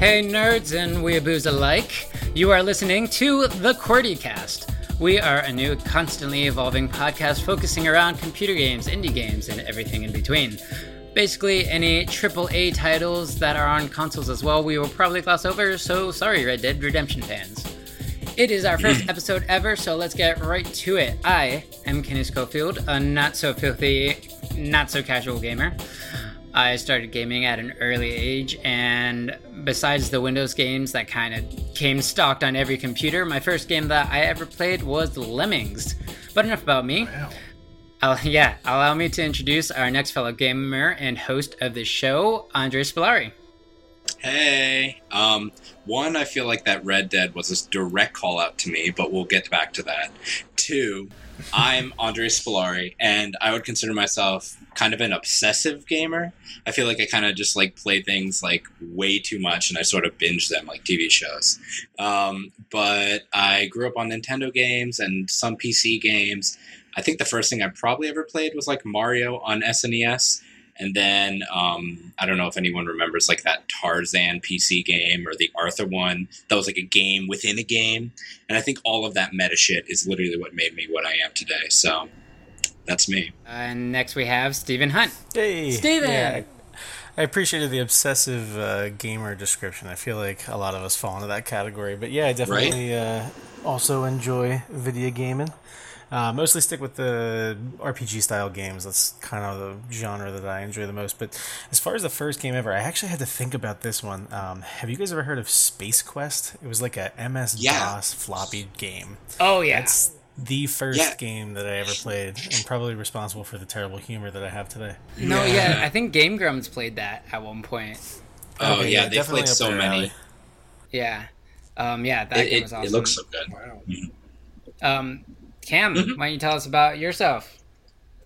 Hey, nerds and weeaboos alike. You are listening to the QWERTYcast. We are a new, constantly evolving podcast focusing around computer games, indie games, and everything in between. Basically, any AAA titles that are on consoles as well, we will probably gloss over, so sorry, Red Dead Redemption fans. It is our first episode ever, so let's get right to it. I am Kenny Schofield, a not so filthy, not so casual gamer. I started gaming at an early age, and besides the Windows games that kind of came stocked on every computer, my first game that I ever played was Lemmings. But enough about me. Wow. Uh, yeah, allow me to introduce our next fellow gamer and host of the show, Andre Spilari. Hey, um, one, I feel like that Red Dead was a direct call out to me, but we'll get back to that. Two, I'm Andre Spilari, and I would consider myself kind of an obsessive gamer. I feel like I kind of just like play things like way too much, and I sort of binge them like TV shows. Um, but I grew up on Nintendo games and some PC games. I think the first thing I probably ever played was like Mario on SNES. And then um, I don't know if anyone remembers like that Tarzan PC game or the Arthur one. That was like a game within a game. And I think all of that meta shit is literally what made me what I am today. So that's me. And next we have Stephen Hunt. Hey, Steven! Yeah, I appreciated the obsessive uh, gamer description. I feel like a lot of us fall into that category. But yeah, I definitely uh, also enjoy video gaming. Uh, mostly stick with the RPG style games. That's kind of the genre that I enjoy the most. But as far as the first game ever, I actually had to think about this one. Um, have you guys ever heard of Space Quest? It was like a MS Yeah. DOS floppy game. Oh, yeah. It's the first Yeah. game that I ever played, and probably responsible for the terrible humor that I have today. no, yeah. Yeah. I think Game Grumps played that at one point. Oh, Okay, yeah, they've played so many. alley. Yeah. Um, yeah, that It, game was awesome. it looks so good. Wow. Um, Cam, Mhm. why don't you tell us about yourself?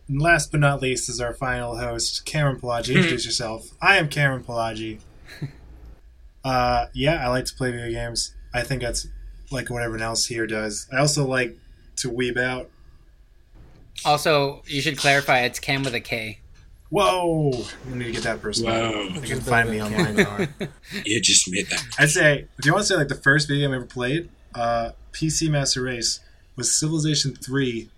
And last but not least is our final host, Cameron Pelagi. Introduce yourself. I am Cameron Pelagi. uh, yeah, I like to play video games. I think that's like what everyone else here does. I also like to weeb out. Also, you should clarify it's Cam with a K. Whoa! I need to get that person. Whoa. They can find me online. now. You just made that. I'd say if you want to say like the first video game I ever played, uh, PC Master Race was Civilization Three,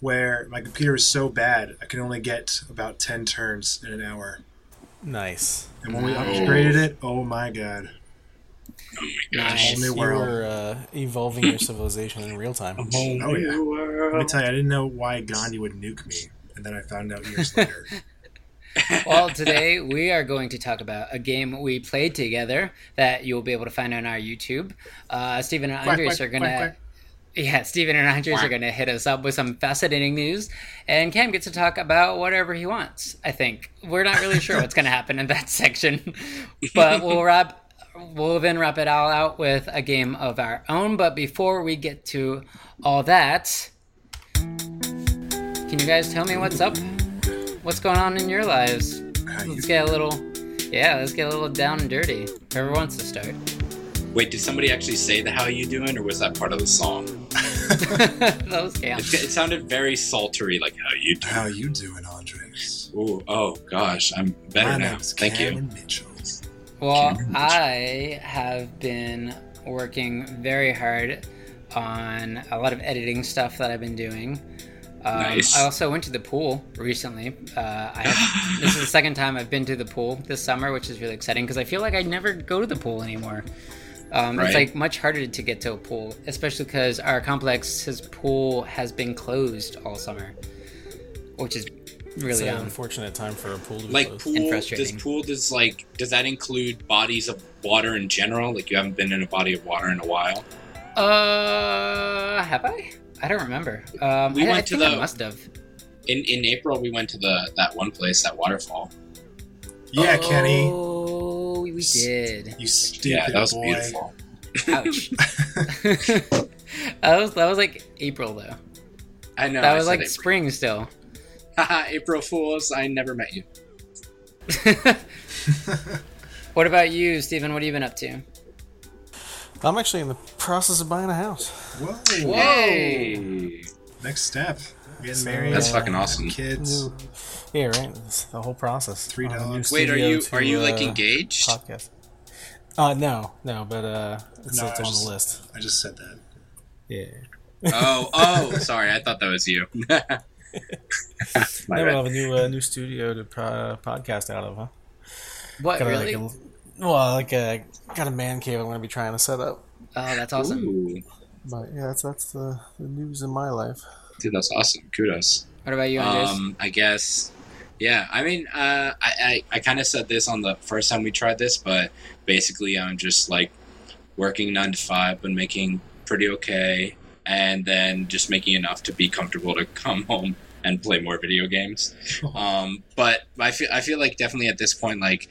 where my computer was so bad I could only get about ten turns in an hour. Nice. And when we upgraded it, oh my god! Oh my gosh. Nice. You were uh, evolving your civilization in real time. A Oh, yeah. new Let me tell you, I didn't know why Gandhi would nuke me, and then I found out years later. Well, today we are going to talk about a game we played together that you'll be able to find on our YouTube. Uh, Stephen and Quack, Andres quack, are gonna. quack, quack. Yeah, Stephen and Andres are going to hit us up with some fascinating news, and Cam gets to talk about whatever he wants. I think we're not really sure what's going to happen in that section, but we'll wrap. We'll then wrap it all out with a game of our own. But before we get to all that, can you guys tell me what's up? What's going on in your lives? Let's get a little, yeah, let's get a little down and dirty. Whoever wants to start. Wait, did somebody actually say the "How you doing" or was that part of the song? that was Cam. It, it sounded very sultry, like "How you doing." How you doing, Andres? Ooh, oh gosh, I'm better My now. name's Thank you. Mitchell. Well, Mitchell. I have been working very hard on a lot of editing stuff that I've been doing. Um, Nice. I also went to the pool recently. Uh, I have, this is the second time I've been to the pool this summer, which is really exciting because I feel like I never go to the pool anymore. Um, It's like much harder to get to a pool, especially because our complex's pool has been closed all summer, which is It's really an um, unfortunate time for a pool to be Like closed. pool, And does pool does like does that include bodies of water in general? Like you haven't been in a body of water in a while. Uh, have I? I don't remember. Um, We I, I went to think I the- must have. In in April, we went to the that one place, that waterfall. Yeah, Kenny. We did. You stupid yeah, that was boy. beautiful. Ouch. that was that was like April though. I know. that I was like April. spring still. Haha, April Fools! I never met you. what about you, Stephen? What have you been up to? I'm actually in the process of buying a house. Whoa. Hey, Next step. Getting So, married. that's uh, fucking awesome. Kids. Yeah, right. It's the whole process. Three On a dogs. Wait, are you to, are you like uh, engaged? Podcast. Uh, no, no, but uh, it's, no, it's on just, the list. I just said that. Yeah. oh, oh, sorry. I thought that was you. now we'll have a new uh, new studio to pro- podcast out of, huh? What got really? Like a, well, like a got a man cave. I'm going to be trying to set up. Oh, that's awesome. Ooh. But yeah, that's that's the, the, news in my life. Dude, that's awesome. Kudos. What about you, Andres? Um, I guess. Yeah, I mean, uh, I I, I kind of said this on the first time we tried this, but basically, I'm just like working nine to five, but making pretty okay, and then just making enough to be comfortable to come home and play more video games. Um, but I feel I feel like definitely at this point, like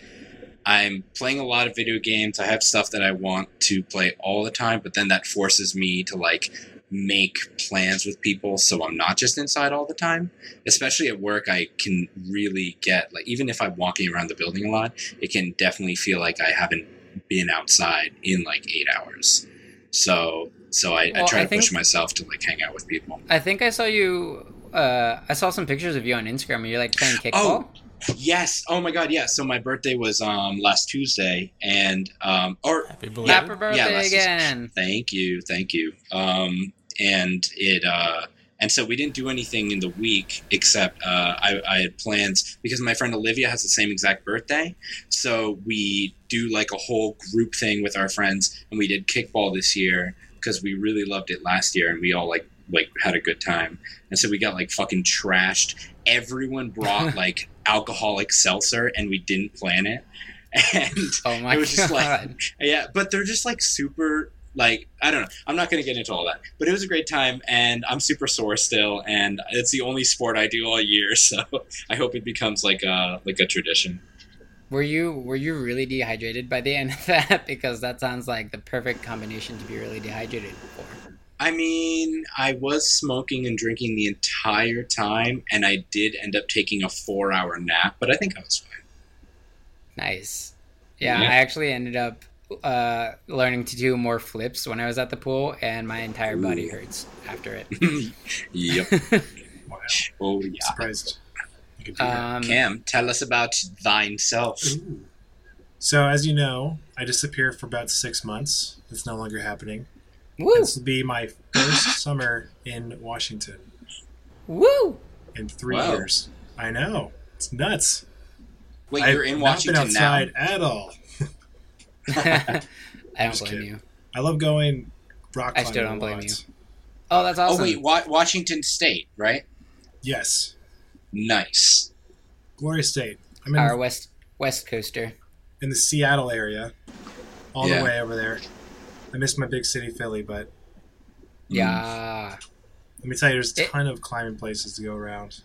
I'm playing a lot of video games. I have stuff that I want to play all the time, but then that forces me to like make plans with people so I'm not just inside all the time. Especially at work, I can really get like even if I'm walking around the building a lot, it can definitely feel like I haven't been outside in like eight hours. So so I, well, I try I to push myself to like hang out with people. I think I saw you. Uh, I saw some pictures of you on Instagram. And you're like playing kickball. Oh, Yes. Oh my God. Yeah. So my birthday was um last Tuesday, and um or happy, happy birthday yeah, again. Tuesday. Thank you. Thank you. Um and it uh and so we didn't do anything in the week except uh, I, I, had plans because my friend Olivia has the same exact birthday. So we do like a whole group thing with our friends, and we did kickball this year because we really loved it last year, and we all like like had a good time. And so we got like fucking trashed. Everyone brought like alcoholic seltzer, and we didn't plan it. And oh my it was just God. like, yeah, but they're just like super like I don't know. I'm not going to get into all that, but it was a great time, and I'm super sore still, and it's the only sport I do all year. So I hope it becomes like a like a tradition. Were you were you really dehydrated by the end of that? because that sounds like the perfect combination to be really dehydrated for. I mean, I was smoking and drinking the entire time, and I did end up taking a four hour nap, but I think I was fine. Nice. Yeah, yeah. I actually ended up uh, learning to do more flips when I was at the pool, and my entire Ooh. body hurts after it. yep. wow. Oh, yeah. Surprised. Um, Cam, tell us about thine self. Ooh. So, as you know, I disappeared for about six months. It's no longer happening. Woo! This will be my first summer in Washington. Woo! In three wow. years. I know. It's nuts. Wait, you're in Washington not been outside now? at all. I don't blame kidding. you. I love going rock climbing. I still don't blame you. Oh, that's awesome. Oh wait, Wa- Washington State, right? Yes. Nice. Glorious State. I'm in our west west coaster. In the Seattle area, all yeah. the way over there. I miss my big city, Philly, but mm. yeah. Let me tell you, there's a ton of climbing places to go around.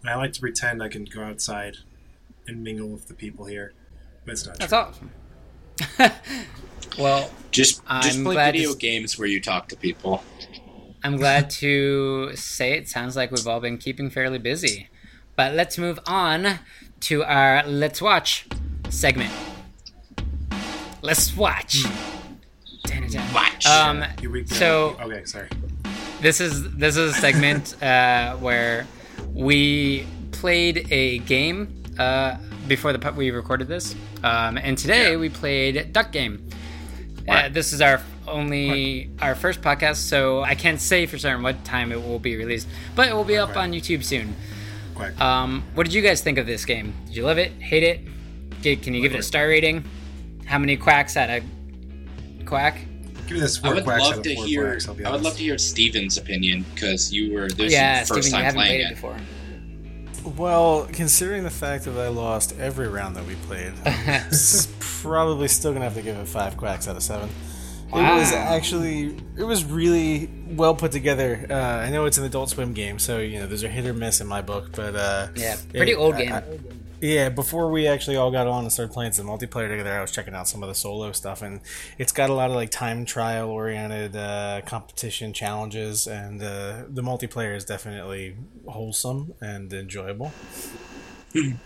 And I like to pretend I can go outside and mingle with the people here, but it's not. That's true. awesome. well, just just I'm play video to... games where you talk to people. I'm glad to say it sounds like we've all been keeping fairly busy. But let's move on to our Let's Watch segment. Let's watch. Mm. Watch. Um, so okay, sorry. This is this is a segment uh, where we played a game uh, before the we recorded this, um, and today yeah. we played Duck Game. Uh, this is our only what? our first podcast, so I can't say for certain what time it will be released, but it will be up on YouTube soon. Um, what did you guys think of this game? Did you love it? Hate it? Can you give it a star rating? How many quacks out of quack? Give me this four I would love to hear. Quacks, I would love to hear Steven's opinion because you were this yeah, your first Steven, time playing it. Before. Well, considering the fact that I lost every round that we played, I'm probably still gonna have to give it five quacks out of seven. Wow. It was actually, it was really well put together. Uh, I know it's an Adult Swim game, so you know there's a hit or miss in my book, but uh, yeah, pretty it, old game. I, I, yeah, before we actually all got on and started playing some multiplayer together, I was checking out some of the solo stuff, and it's got a lot of like time trial oriented uh, competition challenges, and uh, the multiplayer is definitely wholesome and enjoyable. Get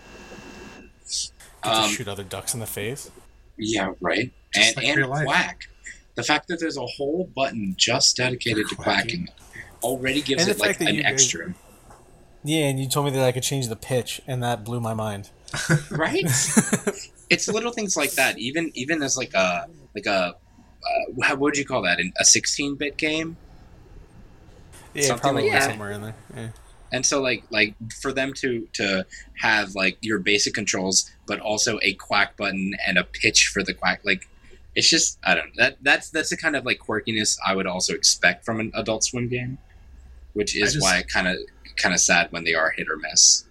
um, to shoot other ducks in the face. Yeah, right. Just and like and quack. The fact that there's a whole button just dedicated to quacking already gives it like an extra. Yeah, and you told me that I could change the pitch, and that blew my mind. right? it's little things like that. Even even as like a like a uh, how would you call that? A 16 bit game? Yeah, Something probably like somewhere in there. Yeah. And so like like for them to to have like your basic controls, but also a quack button and a pitch for the quack, like it's just I don't know that that's that's the kind of like quirkiness I would also expect from an Adult Swim game, which is just, why I kind of kind of sad when they are hit or miss.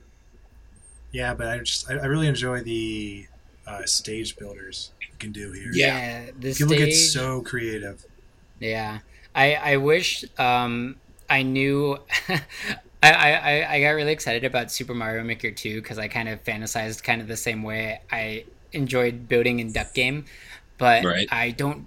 Yeah, but I just I, I really enjoy the uh, stage builders you can do here. Yeah, the people stage, get so creative. Yeah, I I wish um, I knew. I, I, I got really excited about Super Mario Maker 2 because I kind of fantasized kind of the same way I enjoyed building in Duck Game, but right. I don't.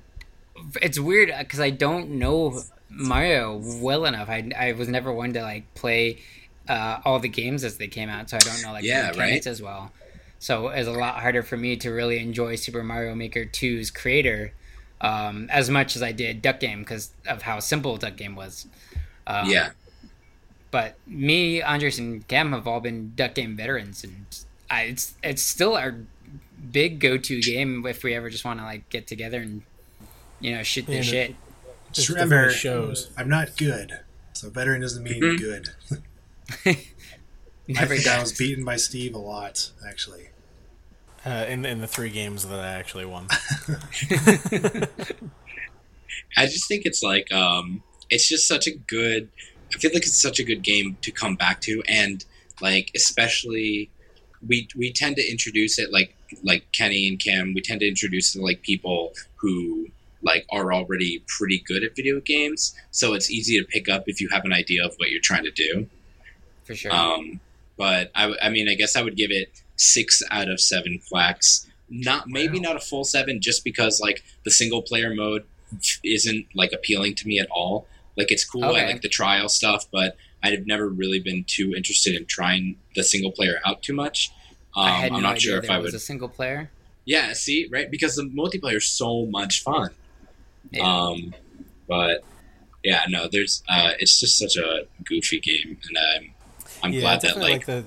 It's weird because I don't know Mario well enough. I, I was never one to like play uh, all the games as they came out, so I don't know like yeah, the mechanics right? as well. So it's a lot harder for me to really enjoy Super Mario Maker 2's creator um, as much as I did Duck Game because of how simple Duck Game was. Um, yeah. But me, Andres, and Cam have all been Duck Game veterans, and I, it's it's still our big go-to game if we ever just want to like get together and you know shoot the yeah, shit. Just remember, shows. I'm not good, so veteran doesn't mean mm-hmm. good. I think. I was beaten by Steve a lot, actually. Uh, in in the three games that I actually won. I just think it's like um, it's just such a good. I feel like it's such a good game to come back to, and like especially we we tend to introduce it like like Kenny and Kim. We tend to introduce it to like people who like are already pretty good at video games, so it's easy to pick up if you have an idea of what you're trying to do. For sure. Um, but I, I mean, I guess I would give it six out of seven quacks. Not maybe wow. not a full seven, just because like the single player mode isn't like appealing to me at all. Like it's cool, okay. I like the trial stuff, but I've never really been too interested in trying the single player out too much. Um, I had no I'm not sure if I would. a single player. Yeah, see, right, because the multiplayer is so much fun. Yeah. Um, but yeah, no, there's uh, it's just such a goofy game, and I'm I'm yeah, glad that like, like the...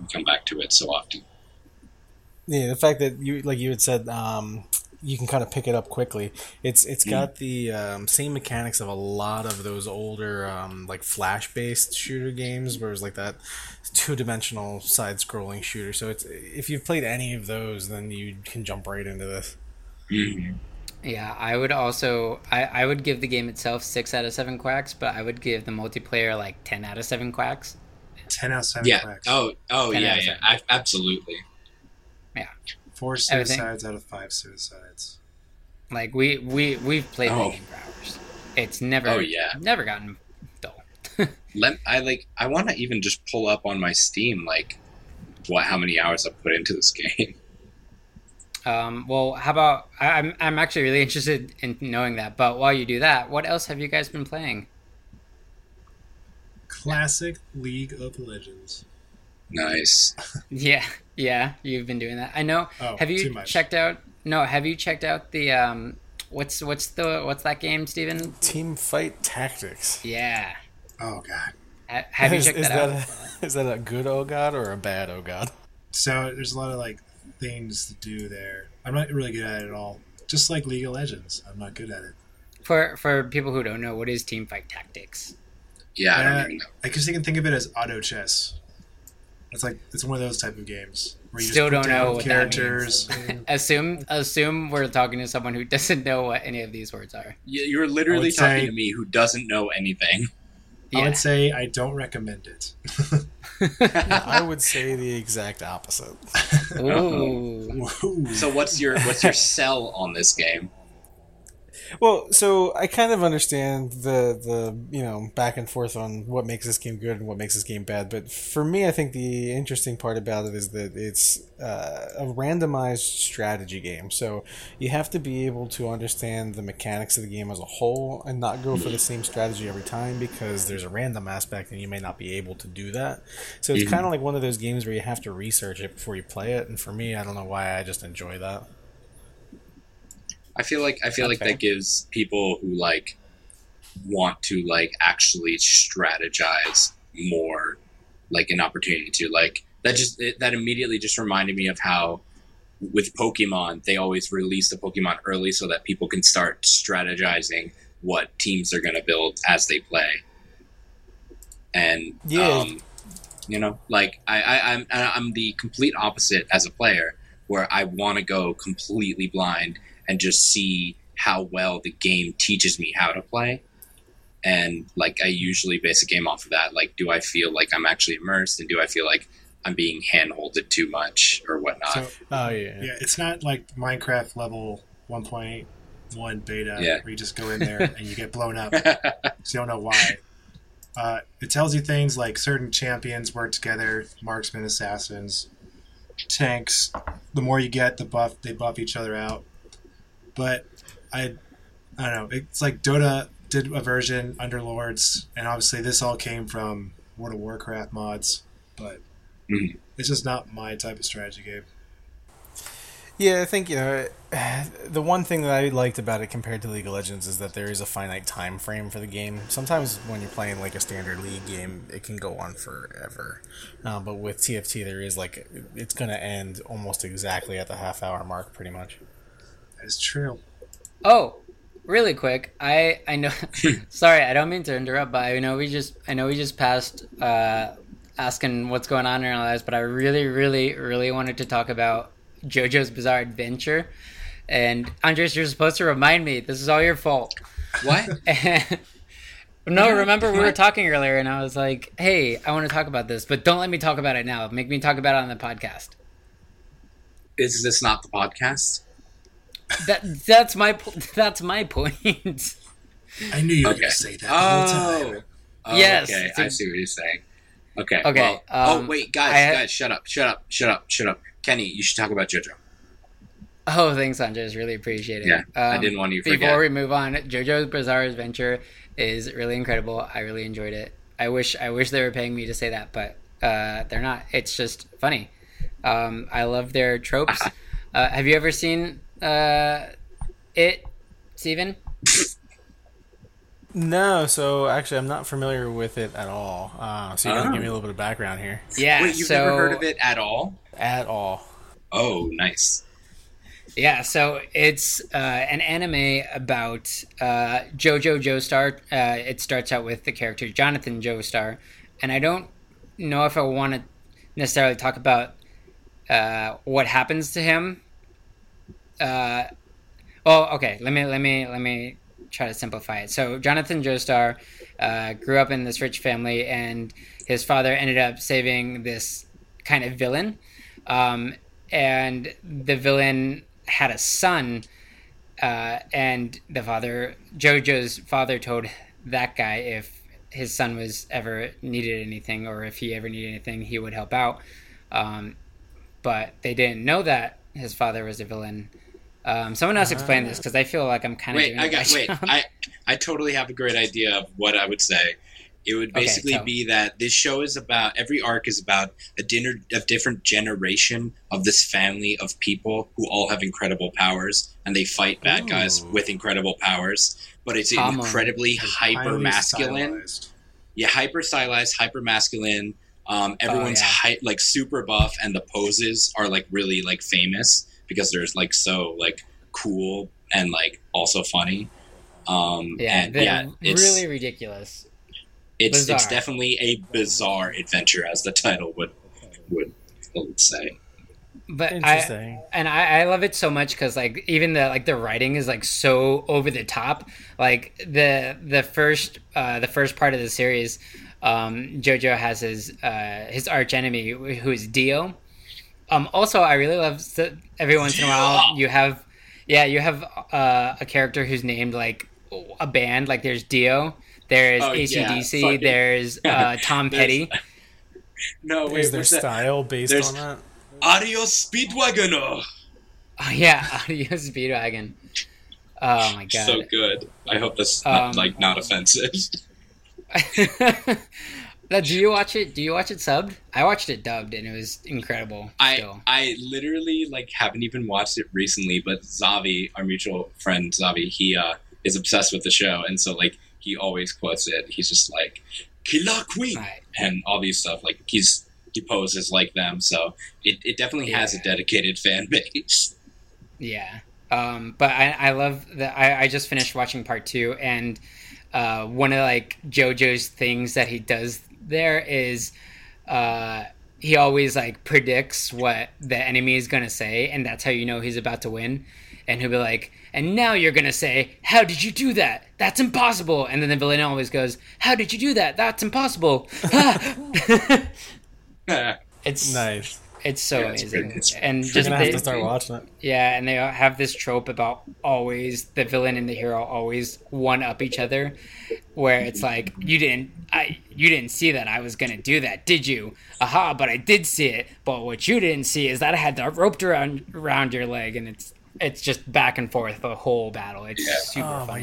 we come back to it so often. Yeah, the fact that you like you had said um, you can kind of pick it up quickly. It's it's mm. got the um, same mechanics of a lot of those older um, like flash based shooter games, where it's like that two dimensional side scrolling shooter. So it's if you've played any of those, then you can jump right into this. Mm-hmm. Yeah, I would also I, I would give the game itself six out of seven quacks, but I would give the multiplayer like ten out of seven quacks. Ten out of seven. Yeah. Quacks. Oh. Oh. Yeah. Yeah. I, absolutely. Yeah. Four suicides Everything. out of five suicides. Like we we we've played oh. the game for hours. It's never. Oh yeah. Never gotten dull. Let I like I want to even just pull up on my Steam like what how many hours I've put into this game. Um, well, how about I, I'm I'm actually really interested in knowing that. But while you do that, what else have you guys been playing? Classic League of Legends. Nice. yeah, yeah, you've been doing that. I know. Oh, have you checked out? No, have you checked out the um? What's what's the what's that game, Steven? Team Fight Tactics. Yeah. Oh God. Ha- have is, you checked is that, that out? A, is that a good oh god or a bad oh god? So there's a lot of like things to do there. I'm not really good at it at all. Just like League of Legends, I'm not good at it. For for people who don't know, what is Team Fight Tactics? Yeah, I don't uh, know. I guess you can think of it as auto chess. It's like it's one of those type of games where you still don't know what characters. assume assume we're talking to someone who doesn't know what any of these words are. Yeah, you're literally talking say, to me who doesn't know anything. I would say I don't recommend it. I would say the exact opposite. Ooh. so what's your what's your sell on this game? Well, so I kind of understand the the you know back and forth on what makes this game good and what makes this game bad, but for me, I think the interesting part about it is that it's uh, a randomized strategy game. So you have to be able to understand the mechanics of the game as a whole and not go for the same strategy every time because there's a random aspect and you may not be able to do that. So it's mm-hmm. kind of like one of those games where you have to research it before you play it. And for me, I don't know why I just enjoy that. I feel like I feel like that gives people who like want to like actually strategize more like an opportunity to like that just it, that immediately just reminded me of how with Pokemon, they always release the Pokemon early so that people can start strategizing what teams they're going to build as they play. And yeah. Um, you know, like I, I, I'm I'm the complete opposite as a player, where I want to go completely blind and just see how well the game teaches me how to play. And like I usually base a game off of that. Like, do I feel like I'm actually immersed, and do I feel like I'm being handholded too much or whatnot? So, oh yeah, yeah. It's not like Minecraft level 1.1 beta yeah. where you just go in there and you get blown up. so you don't know why. Uh, it tells you things like certain champions work together, marksmen, assassins, tanks. The more you get, the buff they buff each other out. But I, I don't know. It's like Dota did a version Underlords, and obviously this all came from World of Warcraft mods. But mm-hmm. it's just not my type of strategy game. Yeah, I think you know the one thing that I liked about it compared to League of Legends is that there is a finite time frame for the game. Sometimes when you're playing like a standard league game, it can go on forever. Uh, but with TFT, there is like it's going to end almost exactly at the half hour mark, pretty much. That's true. Oh, really quick. I I know. sorry, I don't mean to interrupt, but I know we just I know we just passed uh, asking what's going on in our lives, but I really, really, really wanted to talk about JoJo's Bizarre Adventure. And Andres, you're supposed to remind me. This is all your fault. What? no, remember we were talking earlier, and I was like, "Hey, I want to talk about this, but don't let me talk about it now. Make me talk about it on the podcast." Is this not the podcast? That that's my that's my point. I knew you were going to say that. Oh. oh, yes. Okay, I see what you're saying. Okay. Okay. Well, oh, um, oh wait, guys, I, guys, shut up, shut up, shut up, shut up. Kenny, you should talk about JoJo. Oh, thanks, Andres. Really appreciate it. Yeah, um, I didn't want you. Before we move on, JoJo's Bizarre Adventure is really incredible. I really enjoyed it. I wish I wish they were paying me to say that, but uh, they're not. It's just funny. Um, I love their tropes. Uh, have you ever seen uh, it, Steven? No, so actually, I'm not familiar with it at all. Uh, so you gotta oh. give me a little bit of background here. Yeah, Wait, you've so, never heard of it at all? At all. Oh, nice. Yeah, so it's uh, an anime about uh, JoJo Joestar. Uh, it starts out with the character Jonathan Joestar, and I don't know if I want to necessarily talk about uh, what happens to him. Uh, oh, okay. Let me let me let me try to simplify it. So Jonathan Joestar uh, grew up in this rich family, and his father ended up saving this kind of villain. Um, and the villain had a son, uh, and the father, Jojo's father, told that guy if his son was ever needed anything or if he ever needed anything, he would help out. Um, but they didn't know that his father was a villain. Um, someone else explain this because I feel like I'm kind of wait. I got wait. I I totally have a great idea of what I would say. It would basically okay, be that this show is about every arc is about a dinner a different generation of this family of people who all have incredible powers and they fight bad Ooh. guys with incredible powers. But it's Common. incredibly hyper masculine. Yeah, hyper stylized, hyper masculine. Um, everyone's oh, yeah. hy- like super buff, and the poses are like really like famous because they're like so like cool and like also funny. Um, yeah, and, yeah, it's really ridiculous. It's bizarre. it's definitely a bizarre adventure, as the title would would, say. But I and I, I love it so much because like even the like the writing is like so over the top. Like the the first uh, the first part of the series, um, JoJo has his uh, his arch enemy who is Dio, um, also, I really love every once in a while you have, yeah, you have uh, a character who's named like a band. Like there's Dio, there's oh, ACDC, yeah, there's uh, Tom Petty. no, wait, is their style based there's on that? Adios Speedwagoner. Oh, yeah, Adios Speedwagon. Oh my god, so good. I hope that's um, like not offensive. Now, do you watch it? Do you watch it subbed? I watched it dubbed, and it was incredible. I still. I literally like haven't even watched it recently, but Zavi, our mutual friend Zavi, he uh, is obsessed with the show, and so like he always quotes it. He's just like "Killer Queen" right. and all these stuff. Like he's he poses like them. So it, it definitely yeah. has a dedicated fan base. Yeah. Um, but I, I love that. I, I just finished watching part two, and uh, one of like JoJo's things that he does there is uh, he always like predicts what the enemy is gonna say, and that's how you know he's about to win. And he'll be like, "And now you're gonna say, how did you do that? That's impossible." And then the villain always goes, "How did you do that? That's impossible." it's nice. It's so Yeah, amazing, great. It's- and You're just gonna have they- to start watching it. yeah, and they have this trope about always the villain and the hero always one up each other, where it's like you didn't, I, you didn't see that I was gonna do that, did you? Aha! But I did see it. But what you didn't see is that I had that roped around around your leg, and it's it's just back and forth the whole battle. It's Yeah. super Oh fun.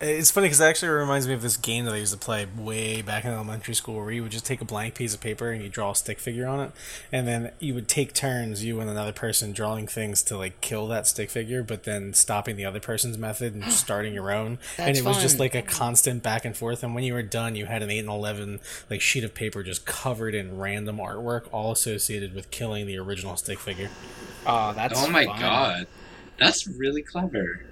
My god. It's funny because it actually reminds me of this game that I used to play way back in elementary school where you would just take a blank piece of paper and you draw a stick figure on it. And then you would take turns, you and another person, drawing things to like kill that stick figure, but then stopping the other person's method and starting your own. and That's it was just like a constant back and forth. And when you were done, you had an 8 and 11 like sheet of paper just covered in random artwork, all associated with killing the original stick figure. Oh, that's oh my fun. god, that's really clever.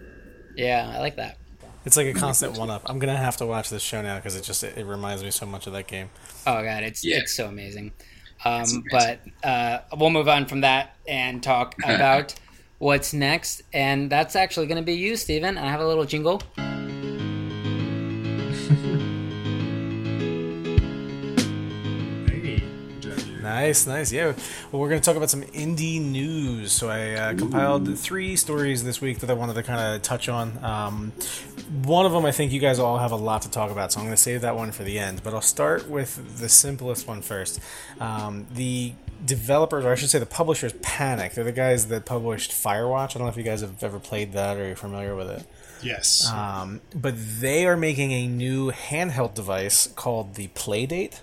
Yeah, I like that. It's like a constant one up. I'm gonna have to watch this show now because it just it, it reminds me so much of that game. Oh god, it's Yeah. it's so amazing. Um, but uh, we'll move on from that and talk about what's next, and that's actually going to be you, Steven. I have a little jingle. Nice, nice. Yeah. Well, we're going to talk about some indie news. So I uh, compiled three stories this week that I wanted to kind of touch on. Um, one of them, I think you guys all have a lot to talk about, so I'm going to save that one for the end. But I'll start with the simplest one first. Um, the developers, or I should say the publishers, Panic. They're the guys that published Firewatch. I don't know if you guys have ever played that or you're familiar with it. Yes. Um, but they are making a new handheld device called the Playdate.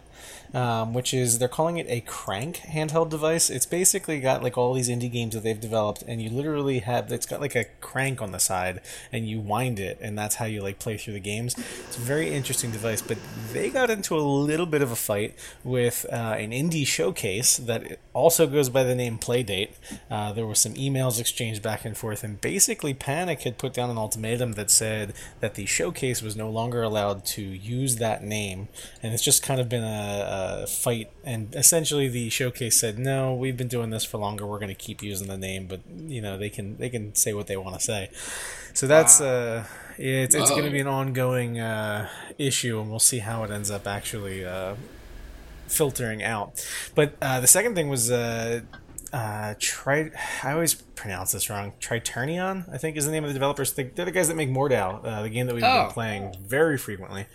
Um, which is they're calling it a crank handheld device. It's basically got like all these indie games that they've developed, and you literally have it's got like a crank on the side, and you wind it, and that's how you like play through the games. It's a very interesting device, but they got into a little bit of a fight with uh, an indie showcase that also goes by the name Playdate. Uh, there were some emails exchanged back and forth, and basically Panic had put down an ultimatum that said that the showcase was no longer allowed to use that name, and it's just kind of been a, a fight. And essentially, the showcase said, "No, we've been doing this for longer. We're going to keep using the name, but you know they can they can say what they want to say." So that's uh, it's it's going to be an ongoing uh, issue, and we'll see how it ends up actually uh, filtering out. But uh, the second thing was uh, uh, tri- I always pronounce this wrong. Triternion, I think, is the name of the developers. They- They're the guys that make Mordhau, uh, the game that we've Oh. been playing very frequently.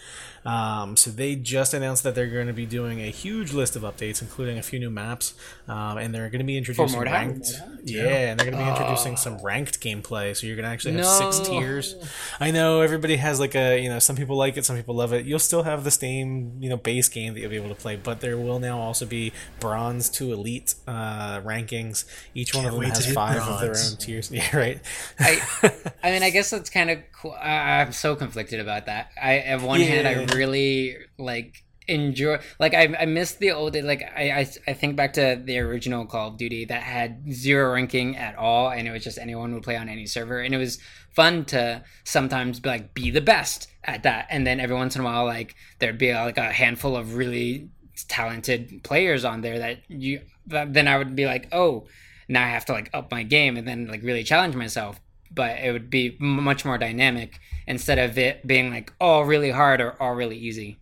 Um, so they just announced that they're going to be doing a huge list of updates, including a few new maps, um, and they're going to be introducing Mordhau? ranked. Yeah, and they're going to be introducing some ranked gameplay. So you're going to actually have six tiers. I know everybody has like a you know some people like it, some people love it. You'll still have the same you know base game that you'll be able to play, but there will now also be bronze to elite uh, rankings. Each one Can't of them has hit five of their own tiers. Yeah, right. I, I mean, I guess that's kind of cool. I, I'm so conflicted about that. I, on one hand, I really like enjoy. Like, I, I miss the old. Like, I, I, I think back to the original Call of Duty that had zero ranking at all, and it was just anyone would play on any server, and it was fun to sometimes be like be the best at that, and then every once in a while, like there'd be like a handful of really talented players on there that you. That then I would be like, oh, now I have to like up my game and then like really challenge myself. But it would be much more dynamic instead of it being like all really hard or all really easy.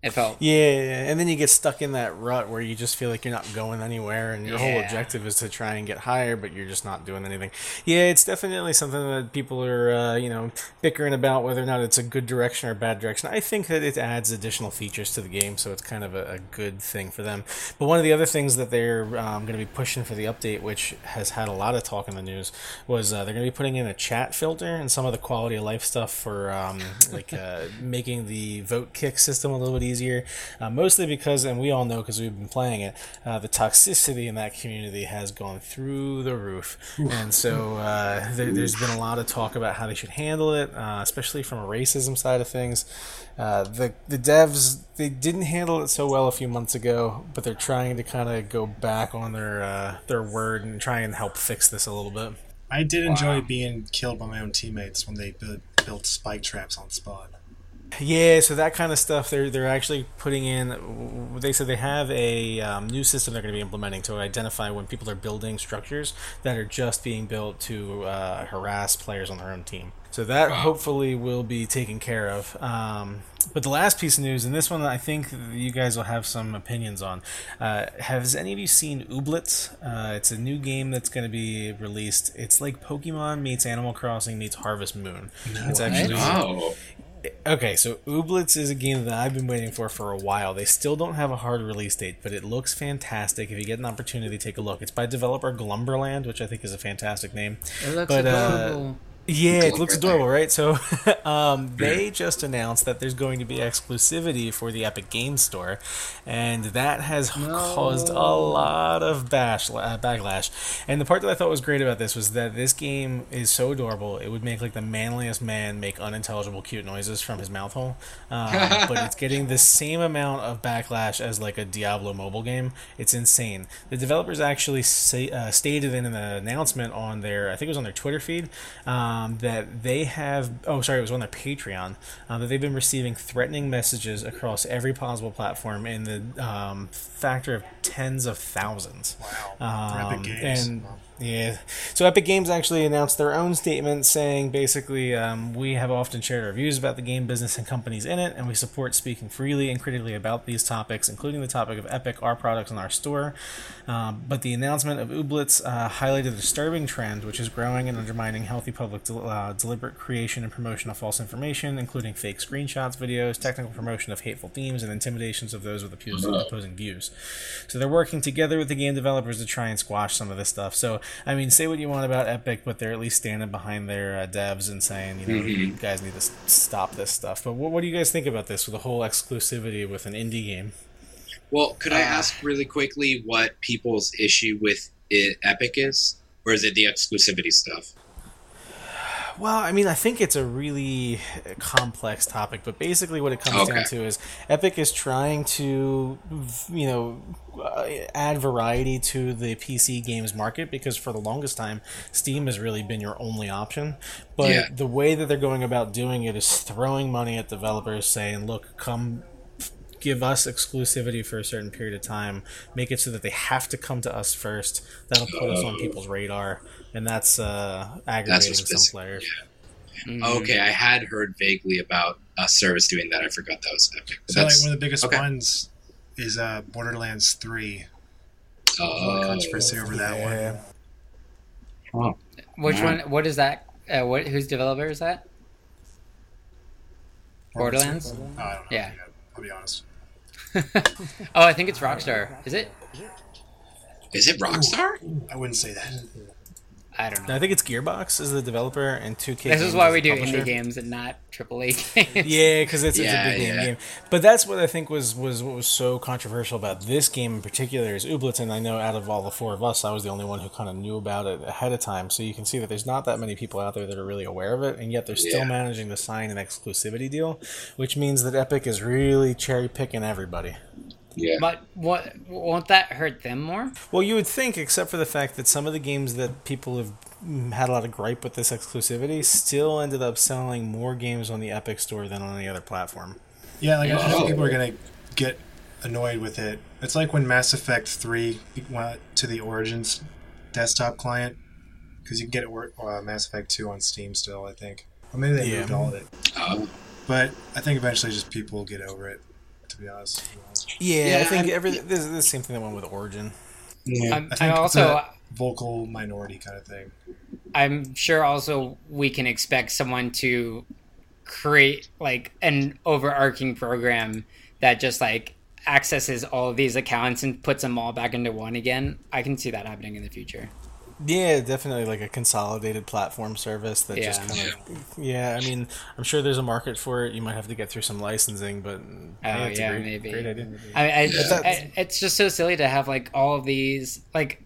It felt Yeah, and then you get stuck in that rut where you just feel like you're not going anywhere, and your whole objective is to try and get higher, but you're just not doing anything. Yeah, it's definitely something that people are, uh, you know, bickering about whether or not it's a good direction or a bad direction. I think that it adds additional features to the game, so it's kind of a, a good thing for them. But one of the other things that they're um, going to be pushing for the update, which has had a lot of talk in the news, was uh, they're going to be putting in a chat filter and some of the quality of life stuff for um, like uh, making the vote kick system a little bit easier. Uh, mostly because, and we all know because we've been playing it, uh, the toxicity in that community has gone through the roof, and so uh, there, has been a lot of talk about how they should handle it, uh, especially from a racism side of things. Uh, the the devs they didn't handle it so well a few months ago, but they're trying to kind of go back on their uh, their word and try and help fix this a little bit. I did enjoy wow. being killed by my own teammates when they built, built spike traps on spawn. Yeah, so that kind of stuff they're they're actually putting in. They said they have a um, new system they're going to be implementing to identify when people are building structures that are just being built to uh, harass players on their own team. So that hopefully will be taken care of. Um, but the last piece of news, and this one I think you guys will have some opinions on. Uh, has any of you seen Ooblets? Uh, it's a new game that's going to be released. It's like Pokemon meets Animal Crossing meets Harvest Moon. No, it's actually oh. Okay, so Ooblets is a game that I've been waiting for for a while. They still don't have a hard release date, but it looks fantastic. If you get an opportunity, take a look. It's by developer Glumberland, which I think is a fantastic name. It looks but, adorable. Uh, yeah, it looks adorable, right? So, um, they just announced that there's going to be exclusivity for the Epic Games Store, and that has no. caused a lot of bash, uh, backlash. And the part that I thought was great about this was that this game is so adorable; it would make like the manliest man make unintelligible cute noises from his mouth hole. Um, but it's getting the same amount of backlash as like a Diablo mobile game. It's insane. The developers actually say, uh, stated in an announcement on their, I think it was on their Twitter feed. Um, um, that they have. Oh, sorry, it was on their Patreon. Uh, that they've been receiving threatening messages across every possible platform in the um, factor of tens of thousands. Wow. Um, and yeah. So Epic Games actually announced their own statement saying basically, um, we have often shared our views about the game business and companies in it, and we support speaking freely and critically about these topics, including the topic of Epic, our products, and our store. Um, but the announcement of Ooblets uh, highlighted a disturbing trend, which is growing and undermining healthy public de- uh, deliberate creation and promotion of false information, including fake screenshots, videos, technical promotion of hateful themes, and intimidations of those with opposing, opposing views. So they're working together with the game developers to try and squash some of this stuff. So I mean, say what you want about Epic, but they're at least standing behind their uh, devs and saying, you know, mm-hmm. you guys need to stop this stuff. But what, what, do you guys think about this with the whole exclusivity with an indie game? Well, could I uh, ask really quickly what people's issue with it, Epic is, or is it the exclusivity stuff? Well, I mean, I think it's a really complex topic, but basically, what it comes okay. down to is Epic is trying to, you know, uh, add variety to the PC games market because for the longest time, Steam has really been your only option. But yeah. the way that they're going about doing it is throwing money at developers, saying, "Look, come." Give us exclusivity for a certain period of time. Make it so that they have to come to us first. That'll put us on people's radar and that's uh, aggravating that's some players. Yeah. Mm-hmm. Okay, I had heard vaguely about a service doing that. I forgot that was Epic. So like one of the biggest okay. ones is uh, Borderlands Three. Oh, controversy over that yeah. one. Oh. Which yeah. one? What is that? Uh, what? Whose developer is that? Borderlands. Oh, I don't know. Yeah. I'll be honest. oh, I think it's Rockstar. Is it? Is it Rockstar? Ooh, I wouldn't say that. I don't know. I think it's Gearbox is the developer, and 2K. This is why we do indie games and not AAA games. yeah, because it's, yeah, it's, a big yeah. game. But that's what I think was was what was so controversial about this game in particular is Ooblets, and I know out of all the four of us, I was the only one who kind of knew about it ahead of time. So you can see that there's not that many people out there that are really aware of it, and yet they're still yeah. managing to sign an exclusivity deal, which means that Epic is really cherry picking everybody. Yeah. But what won't that hurt them more? Well, you would think, except for the fact that some of the games that people have had a lot of gripe with this exclusivity still ended up selling more games on the Epic Store than on any other platform. Yeah, like I oh. people are gonna get annoyed with it. It's like when Mass Effect Three went to the Origins desktop client because you can get it uh, Mass Effect Two on Steam still. I think, or maybe they yeah. moved all of it. Oh. But I think eventually, just people will get over it. To be honest. Yeah, yeah I think every this is the same thing that went with Origin. Yeah, I'm, I think I'm also uh, vocal minority kind of thing. I'm sure also we can expect someone to create like an overarching program that just like accesses all of these accounts and puts them all back into one again. I can see that happening in the future. Yeah, definitely like a consolidated platform service that yeah. just kind of. Yeah, I mean, I'm sure there's a market for it. You might have to get through some licensing, but oh yeah, yeah great, maybe. Great idea. I, I, yeah. I, it's just so silly to have like all of these. Like,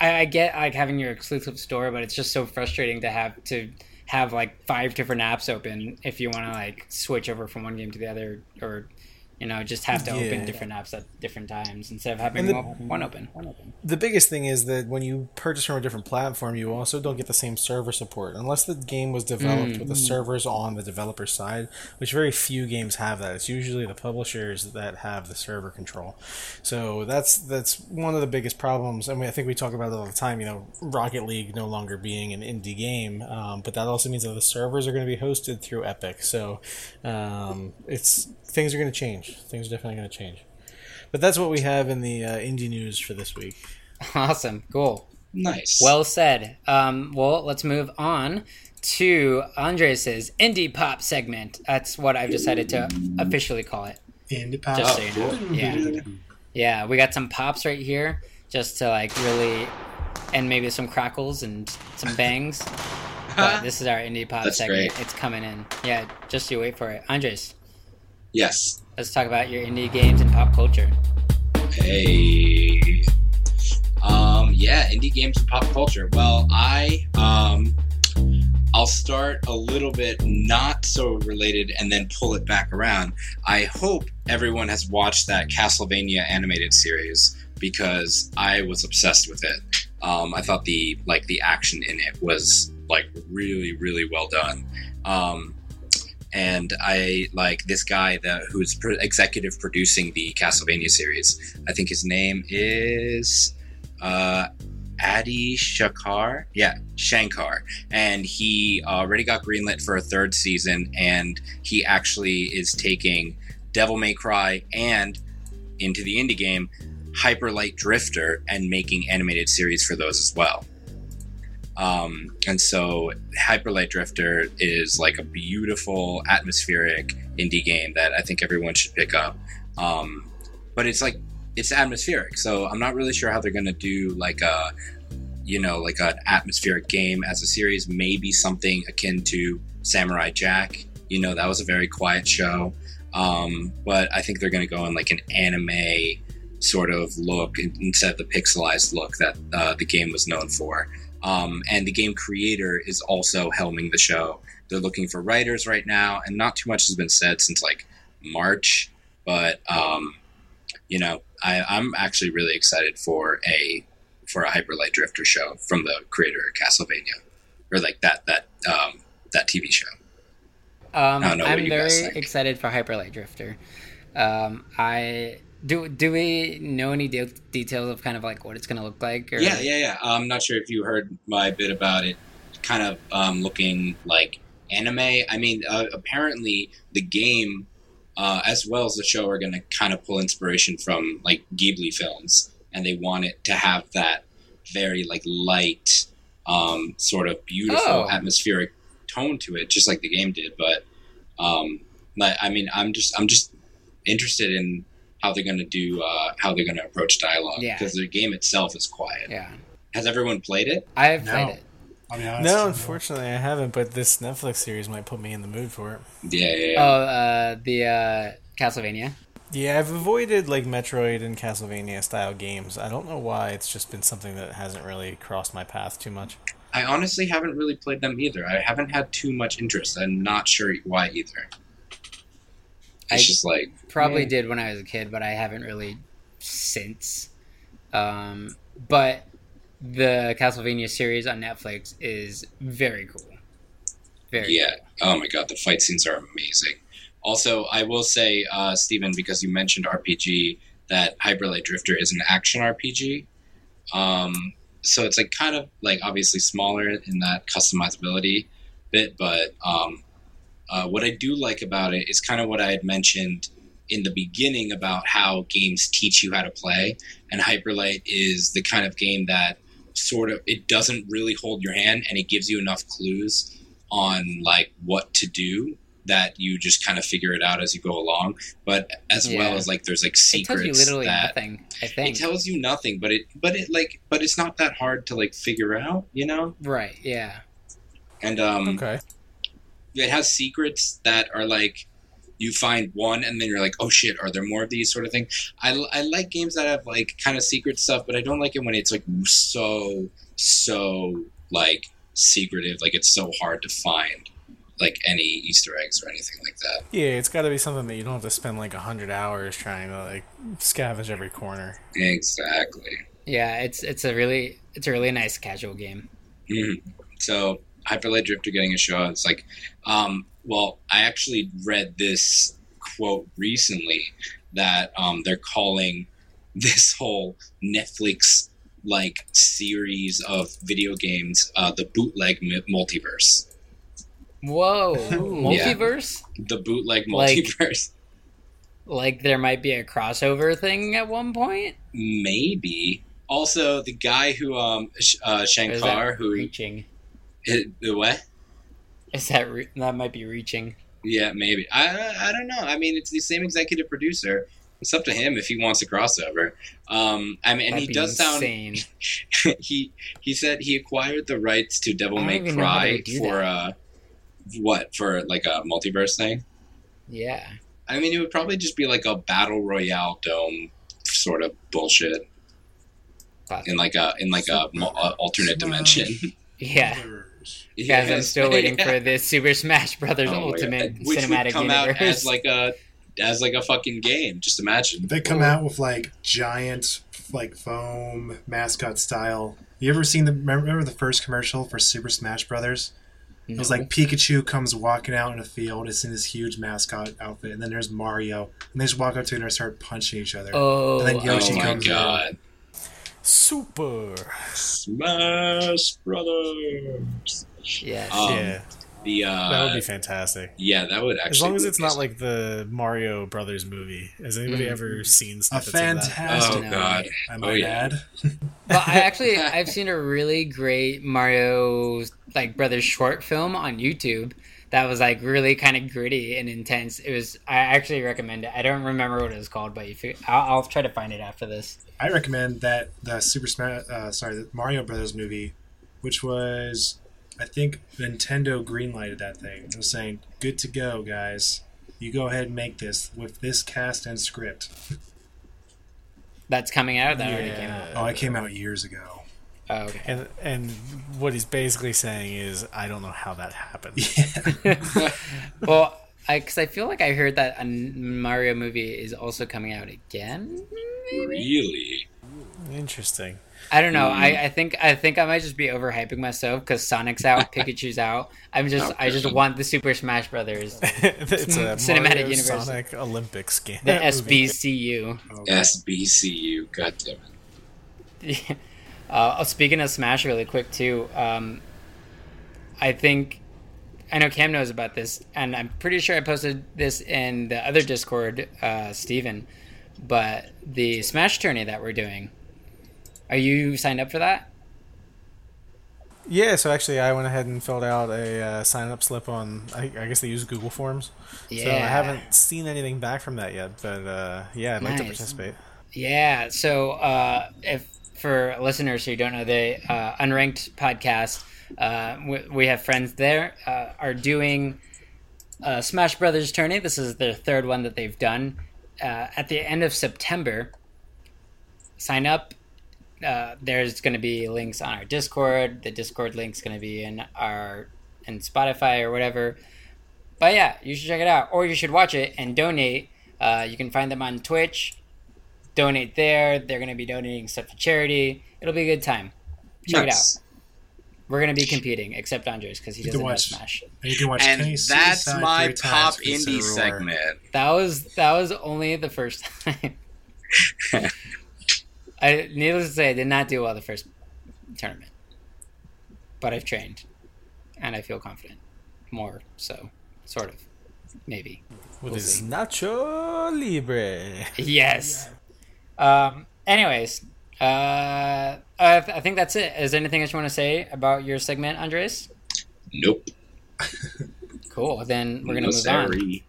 I, I get like having your exclusive store, but it's just so frustrating to have to have like five different apps open if you want to like switch over from one game to the other or you know, just have to yeah. open different apps at different times instead of having the, one open. One open. The biggest thing is that when you purchase from a different platform, you also don't get the same server support unless the game was developed mm. with the servers on the developer side, which very few games have that. It's usually the publishers that have the server control. So that's that's one of the biggest problems. I mean, I think we talk about it all the time. You know, Rocket League no longer being an indie game, um, but that also means that the servers are going to be hosted through Epic. So um, it's things are going to change. Things are definitely going to change. But that's what we have in the uh, indie news for this week. Awesome. Cool. Nice. Well said. Um, well, let's move on to Andres's indie pop segment. That's what I've decided to officially call it. Indie pop. Just so you know. Yeah. Yeah, we got some pops right here just to like really and maybe some crackles and some bangs. but this is our indie pop That's segment. Great. It's coming in. Yeah, just you wait for it. Andres. Yes. Let's talk about your indie games and pop culture. Hey. Um, yeah, indie games and pop culture. Well, I um, I'll start a little bit not so related and then pull it back around. I hope everyone has watched that Castlevania animated series because I was obsessed with it. Um, I thought the like the action in it was like really really well done. Um, and I like this guy that who's executive producing the Castlevania series. I think his name is uh, Adi Shankar. Yeah, Shankar, and he already got greenlit for a third season, and he actually is taking Devil May Cry and into the indie game Hyper Light Drifter and making animated series for those as well. Um, and so Hyper Light Drifter is like a beautiful, atmospheric indie game that I think everyone should pick up. Um, but it's like it's atmospheric, so I'm not really sure how they're going to do like a you know like an atmospheric game as a series. Maybe something akin to Samurai Jack. You know that was a very quiet show, um, but I think they're going to go in like an anime sort of look instead of the pixelized look that uh, the game was known for. Um, and the game creator is also helming the show. They're looking for writers right now, and not too much has been said since like March. But um, you know, I, I'm actually really excited for a for a Hyper Light Drifter show from the creator of Castlevania, or like that that um, that TV show. Um, I'm very excited for Hyper Light Drifter. Um, I do do we know any de- details of kind of like what it's going to look like? Or? Yeah, yeah, yeah. I'm not sure if you heard my bit about it. Kind of um, looking like anime. I mean, uh, apparently the game uh, as well as the show are going to kind of pull inspiration from like Ghibli films, and they want it to have that very like light, um, sort of beautiful oh. atmospheric tone to it, just like the game did. But um, I mean, I'm just I'm just interested in how they're going to do uh, how they're going to approach dialogue because the game itself is quiet. Yeah. Has everyone played it? I have no. played it. I'll be. No, unfortunately, I haven't. But this Netflix series might put me in the mood for it. Yeah, yeah. yeah. Oh, uh, the uh, Castlevania. Yeah, I've avoided like Metroid and Castlevania style games. I don't know why. It's just been something that hasn't really crossed my path too much. I honestly haven't really played them either. I haven't had too much interest. I'm not sure why either. I just like probably yeah. did when I was a kid, but I haven't really since. Um, but the Castlevania series on Netflix is very cool. Very yeah. Cool. Oh my god, the fight scenes are amazing. Also, I will say, uh, Stephen, because you mentioned RPG, that Hyper Light Drifter is an action RPG. Um, so it's like kind of like obviously smaller in that customizability bit, but um, uh, what I do like about it is kind of what I had mentioned in the beginning about how games teach you how to play, and Hyperlight is the kind of game that sort of it doesn't really hold your hand and it gives you enough clues on like what to do that you just kind of figure it out as you go along. But as yeah. well as like there's like secrets it tells you literally that nothing. I think it tells you nothing, but it but it like but it's not that hard to like figure out, you know? Right. Yeah. And um, okay, it has secrets that are like you find one and then you're like, oh shit, are there more of these sort of thing? I, I like games that have like kind of secret stuff, but I don't like it when it's like so so like secretive, like it's so hard to find like any Easter eggs or anything like that. Yeah, it's got to be something that you don't have to spend like a hundred hours trying to like scavenge every corner. Exactly. Yeah, it's it's a really it's a really nice casual game. Mm-hmm. So Hyperlight Drifter getting a show. It's like, um, well, I actually read this quote recently that um, they're calling this whole Netflix like series of video games uh, the bootleg multiverse. Whoa, multiverse? Yeah. The bootleg multiverse. Like, like there might be a crossover thing at one point. Maybe. Also, the guy who um uh, Shankar who reaching. It, the what? Is that re- that might be reaching? Yeah, maybe. I I don't know. I mean, it's the same executive producer. It's up to him if he wants a crossover. Um, I mean, and That'd he does insane. sound. he he said he acquired the rights to Devil May Cry for uh, what for like a multiverse thing. Yeah. I mean, it would probably just be like a battle royale dome sort of bullshit. In like a in like a, a alternate dimension. Yeah. Yeah, Guys, I'm still waiting yeah. for this Super Smash Brothers oh Ultimate Which cinematic would come universe. out as like a as like a fucking game. Just imagine. They come out with like giant like foam mascot style. You ever seen the remember the first commercial for Super Smash Brothers? No. It was like Pikachu comes walking out in a field. It's in this huge mascot outfit, and then there's Mario, and they just walk up to it and start punching each other. Oh, and then oh, Yoshi oh my comes god! In. Super Smash Brothers. Yes. Um, yeah. The, uh, that would be fantastic. Yeah, that would actually. As long as it's not like the Mario Brothers movie. Has anybody mm. ever seen a fantastic? Oh god! I might oh, yeah. add. but I actually I've seen a really great Mario like Brothers short film on YouTube that was like really kind of gritty and intense. It was. I actually recommend it. I don't remember what it was called, but if you, I'll, I'll try to find it after this. I recommend that the Super Smash, uh, sorry, the Mario Brothers movie, which was I think Nintendo greenlighted that thing. It was saying, "Good to go, guys. You go ahead and make this with this cast and script." That's coming out. That yeah. already came out. Oh, it came out years ago. Oh, okay. And and what he's basically saying is, I don't know how that happened. Yeah. well, because I, I, feel like I heard that a Mario movie is also coming out again. Maybe? Really interesting. I don't know. Mm. I, I think I think I might just be overhyping myself because Sonic's out, Pikachu's out. I'm just okay. I just want the Super Smash Brothers it's a cinematic Mario universe, Sonic Olympics game. The SBCU. Oh, SBCU. God damn it. Yeah. Uh, oh, speaking of Smash, really quick too. Um, I think I know Cam knows about this, and I'm pretty sure I posted this in the other Discord, uh, Steven. But the Smash tourney that we're doing, are you signed up for that? Yeah, so actually, I went ahead and filled out a uh, sign up slip on. I, I, guess they use Google Forms. Yeah. So I haven't seen anything back from that yet, but uh, yeah, I'd nice. like to participate. Yeah. So uh, if for listeners who don't know the uh, Unranked podcast, uh, we, we, have friends there uh, are doing Smash Brothers tourney. This is their third one that they've done. at the end of September, sign up uh, there's going to be links on our Discord. The Discord link's going to be in our in Spotify or whatever. But yeah, you should check it out, or you should watch it and donate. Uh, you can find them on Twitch. Donate there. They're going to be donating stuff to charity. It'll be a good time. Check nice. it out. We're going to be competing, except Andres because he doesn't watch, Smash. You can watch and that's my top indie segment. That was that was only the first time. I needless to say, I did not do well the first tournament, but I've trained, and I feel confident more. So, sort of, maybe. With we'll his. Nacho Libre. Yes. Um. Anyways, uh, I, th- I think that's it. Is there anything else you want to say about your segment, Andres? Nope. Cool. Then we're gonna move on.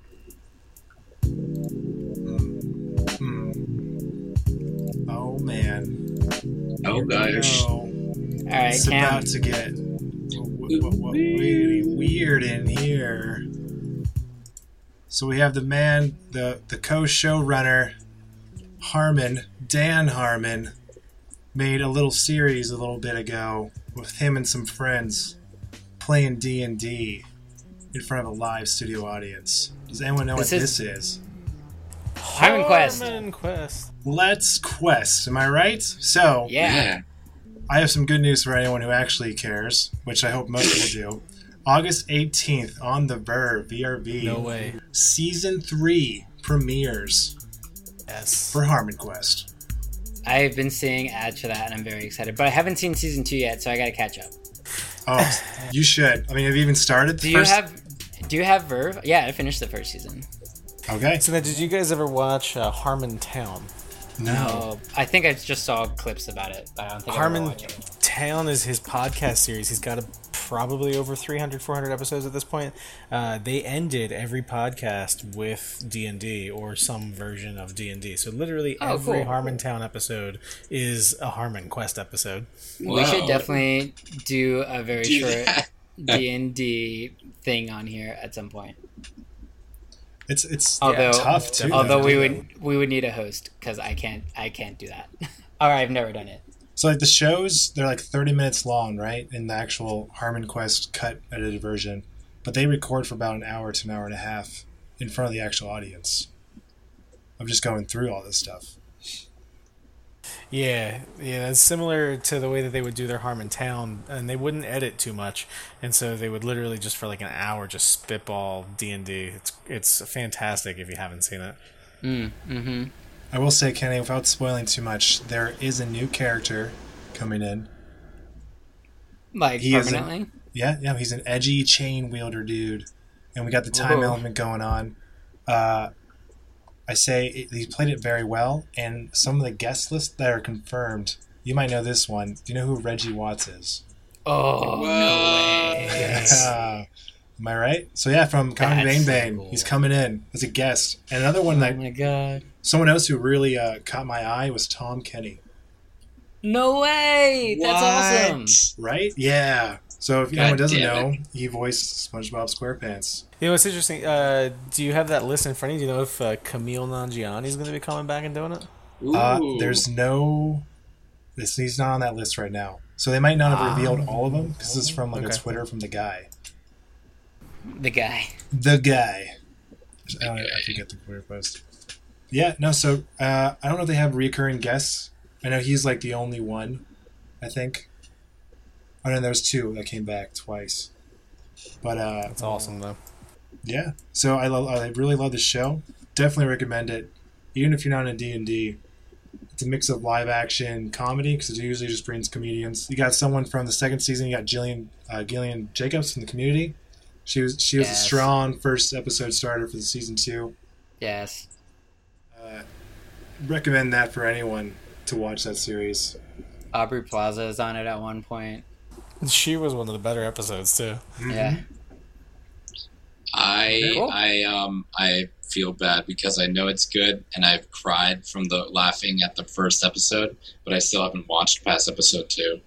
Oh gosh. All right, It's Cam. about to get w- w- w- really weird in here. So we have the man, the the co-showrunner, Harmon, Dan Harmon, made a little series a little bit ago with him and some friends playing D and D in front of a live studio audience. Does anyone know This what is- this is? Harmon Quest. Harmon Quest. Let's Quest. Am I right? So Yeah. I have some good news for anyone who actually cares, which I hope most people do. August 18th on the Verve VRV. No way. Season 3 premieres Yes. for Harmon Quest. I've been seeing ads for that, and I'm very excited. But I haven't seen season two yet, so I got to catch up. Oh, you should. I mean, have you even started the Do you first? have? Do you have Verve? Yeah, I finished the first season. Okay. So then, did you guys ever watch uh, Harmon Town? No. Oh, I think I just saw clips about it. I don't think Harmon watched it. Town is his podcast series. He's got a, probably over 300, 400 episodes at this point. Uh, they ended every podcast with D and D or some version of D and D. So literally Oh, every cool. Harmon Town episode is a Harmon Quest episode. We should Wow. definitely do a very Do short that. D and D thing on here at some point. It's it's Although- tough too. Although though. we would we would need a host because I can't I can't do that. or I've never done it. So like the shows, they're like 30 minutes long, right? In the actual Harmon Quest cut edited version, but they record for about an hour to an hour and a half in front of the actual audience. I'm just going through all this stuff. Yeah, yeah, it's similar to the way that they would do their Harmon Town, and they wouldn't edit too much, and so they would literally just for like an hour just spitball D and D. It's it's fantastic if you haven't seen it. Mm, mm-hmm. I will say, Kenny, without spoiling too much, there is a new character coming in. Like He is a- Yeah, yeah, he's an edgy chain wielder dude, and we got the time Whoa. element going on. Uh, I say it, he played it very well, and some of the guest lists that are confirmed. You might know this one. Do you know who Reggie Watts is? Oh no way! Yeah. Am I right? So yeah, from Common That's Bang cool. he's coming in as a guest. And another one Oh that my god! someone else who really uh, caught my eye was Tom Kenny. No way! That's awesome. Right? Yeah. So if God anyone doesn't damn know, he voiced SpongeBob SquarePants. You know, it's interesting. Uh, do you have that list in front of you? Do you know if uh, Kumail Nanjiani is going to be coming back and doing it? Uh, there's no. This he's not on that list right now. So they might not have Ah. revealed all of them because this is from like a Twitter from the guy. The guy. The guy. I, don't, I forget the Twitter post. Yeah, no. So uh, I don't know if they have recurring guests. I know he's like the only one. I think. Oh no, there's two that came back twice. But uh, That's awesome, though. yeah. So I. I really love the show. Definitely recommend it, even if you're not in D and D. It's a mix of live action comedy because it usually just brings comedians. You got someone from the second season. You got Jillian uh, Gillian Jacobs from the Community. She was she was a strong first episode starter for the season two. Yes. Uh, recommend that for anyone to watch that series. Aubrey Plaza is on it at one point. She was one of the better episodes too. Yeah. I Cool. I um I feel bad because I know it's good and I've cried from the laughing at the first episode, but I still haven't watched past episode two.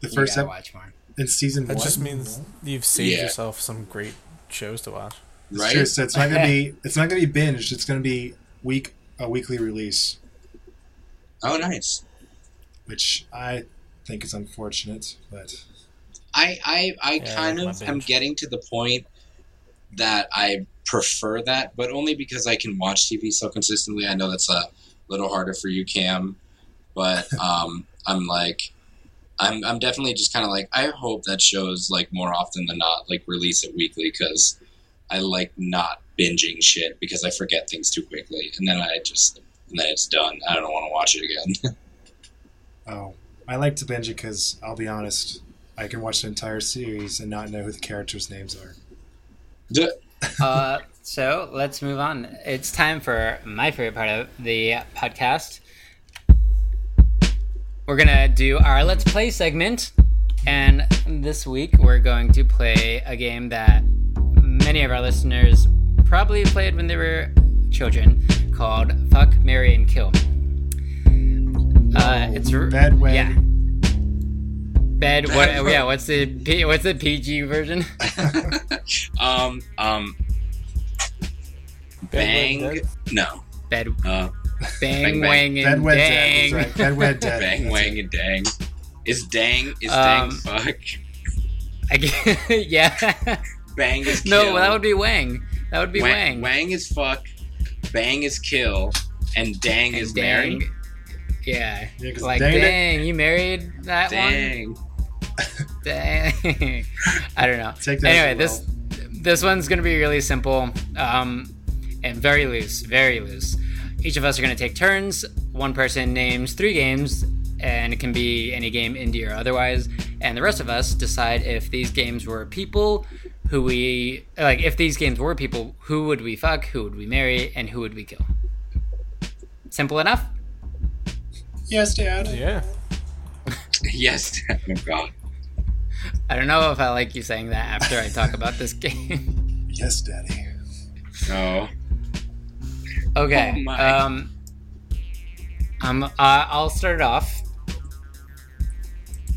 The first gotta ep- watch more. in season That one. just means you've saved Yeah. yourself some great shows to watch. It's Right? true. So it's not gonna be it's not gonna be binged. It's gonna be week a weekly release, Oh, nice. which I think is unfortunate. But I I, I Yeah, kind of am getting to the point that I prefer that, but only because I can watch TV so consistently. I know that's a little harder for you, Cam, but um, I'm like, I'm I'm definitely just kind of like I hope that shows like more often than not like release it weekly because I like not binging shit because I forget things too quickly and then I just and then it's done. I don't want to watch it again. oh, I like to binge it because I'll be honest, I can watch the entire series and not know who the characters' names are. uh, so let's move on. It's time for my favorite part of the podcast. We're gonna do our let's play segment. And this week we're going to play a game that many of our listeners probably played when they were children called Fuck, Marry, and Kill. Uh, it's bed yeah. Bed, what, yeah. What's the P, what's the PG version? um, um, bang, no, bed, uh, bang, bang, wang, and bed, dang. Right. Bed, dead. bang, wang, and dang. Is dang is dang Um, fuck? I guess, yeah. Bang is kill. No, that would be Wang. That would be Wang. Wang, Wang is fuck. Bang is kill, and dang And is dang. marry. Yeah. Yeah, 'cause like, dang dang, you married that Dang. one? Dang. Dang. I don't know. Take that anyway, this this one's gonna be really simple um, and very loose, very loose. Each of us are gonna take turns. One person names three games, and it can be any game, indie or otherwise. And the rest of us decide if these games were people who we like. If these games were people, who would we fuck? Who would we marry? And who would we kill? Simple enough. Yes, Dad. Yeah. Yes. Oh God. I don't know if I like you saying that after I talk about this game. Yes, Daddy. No. Okay. Oh um, I'm. Uh, I'll start it off,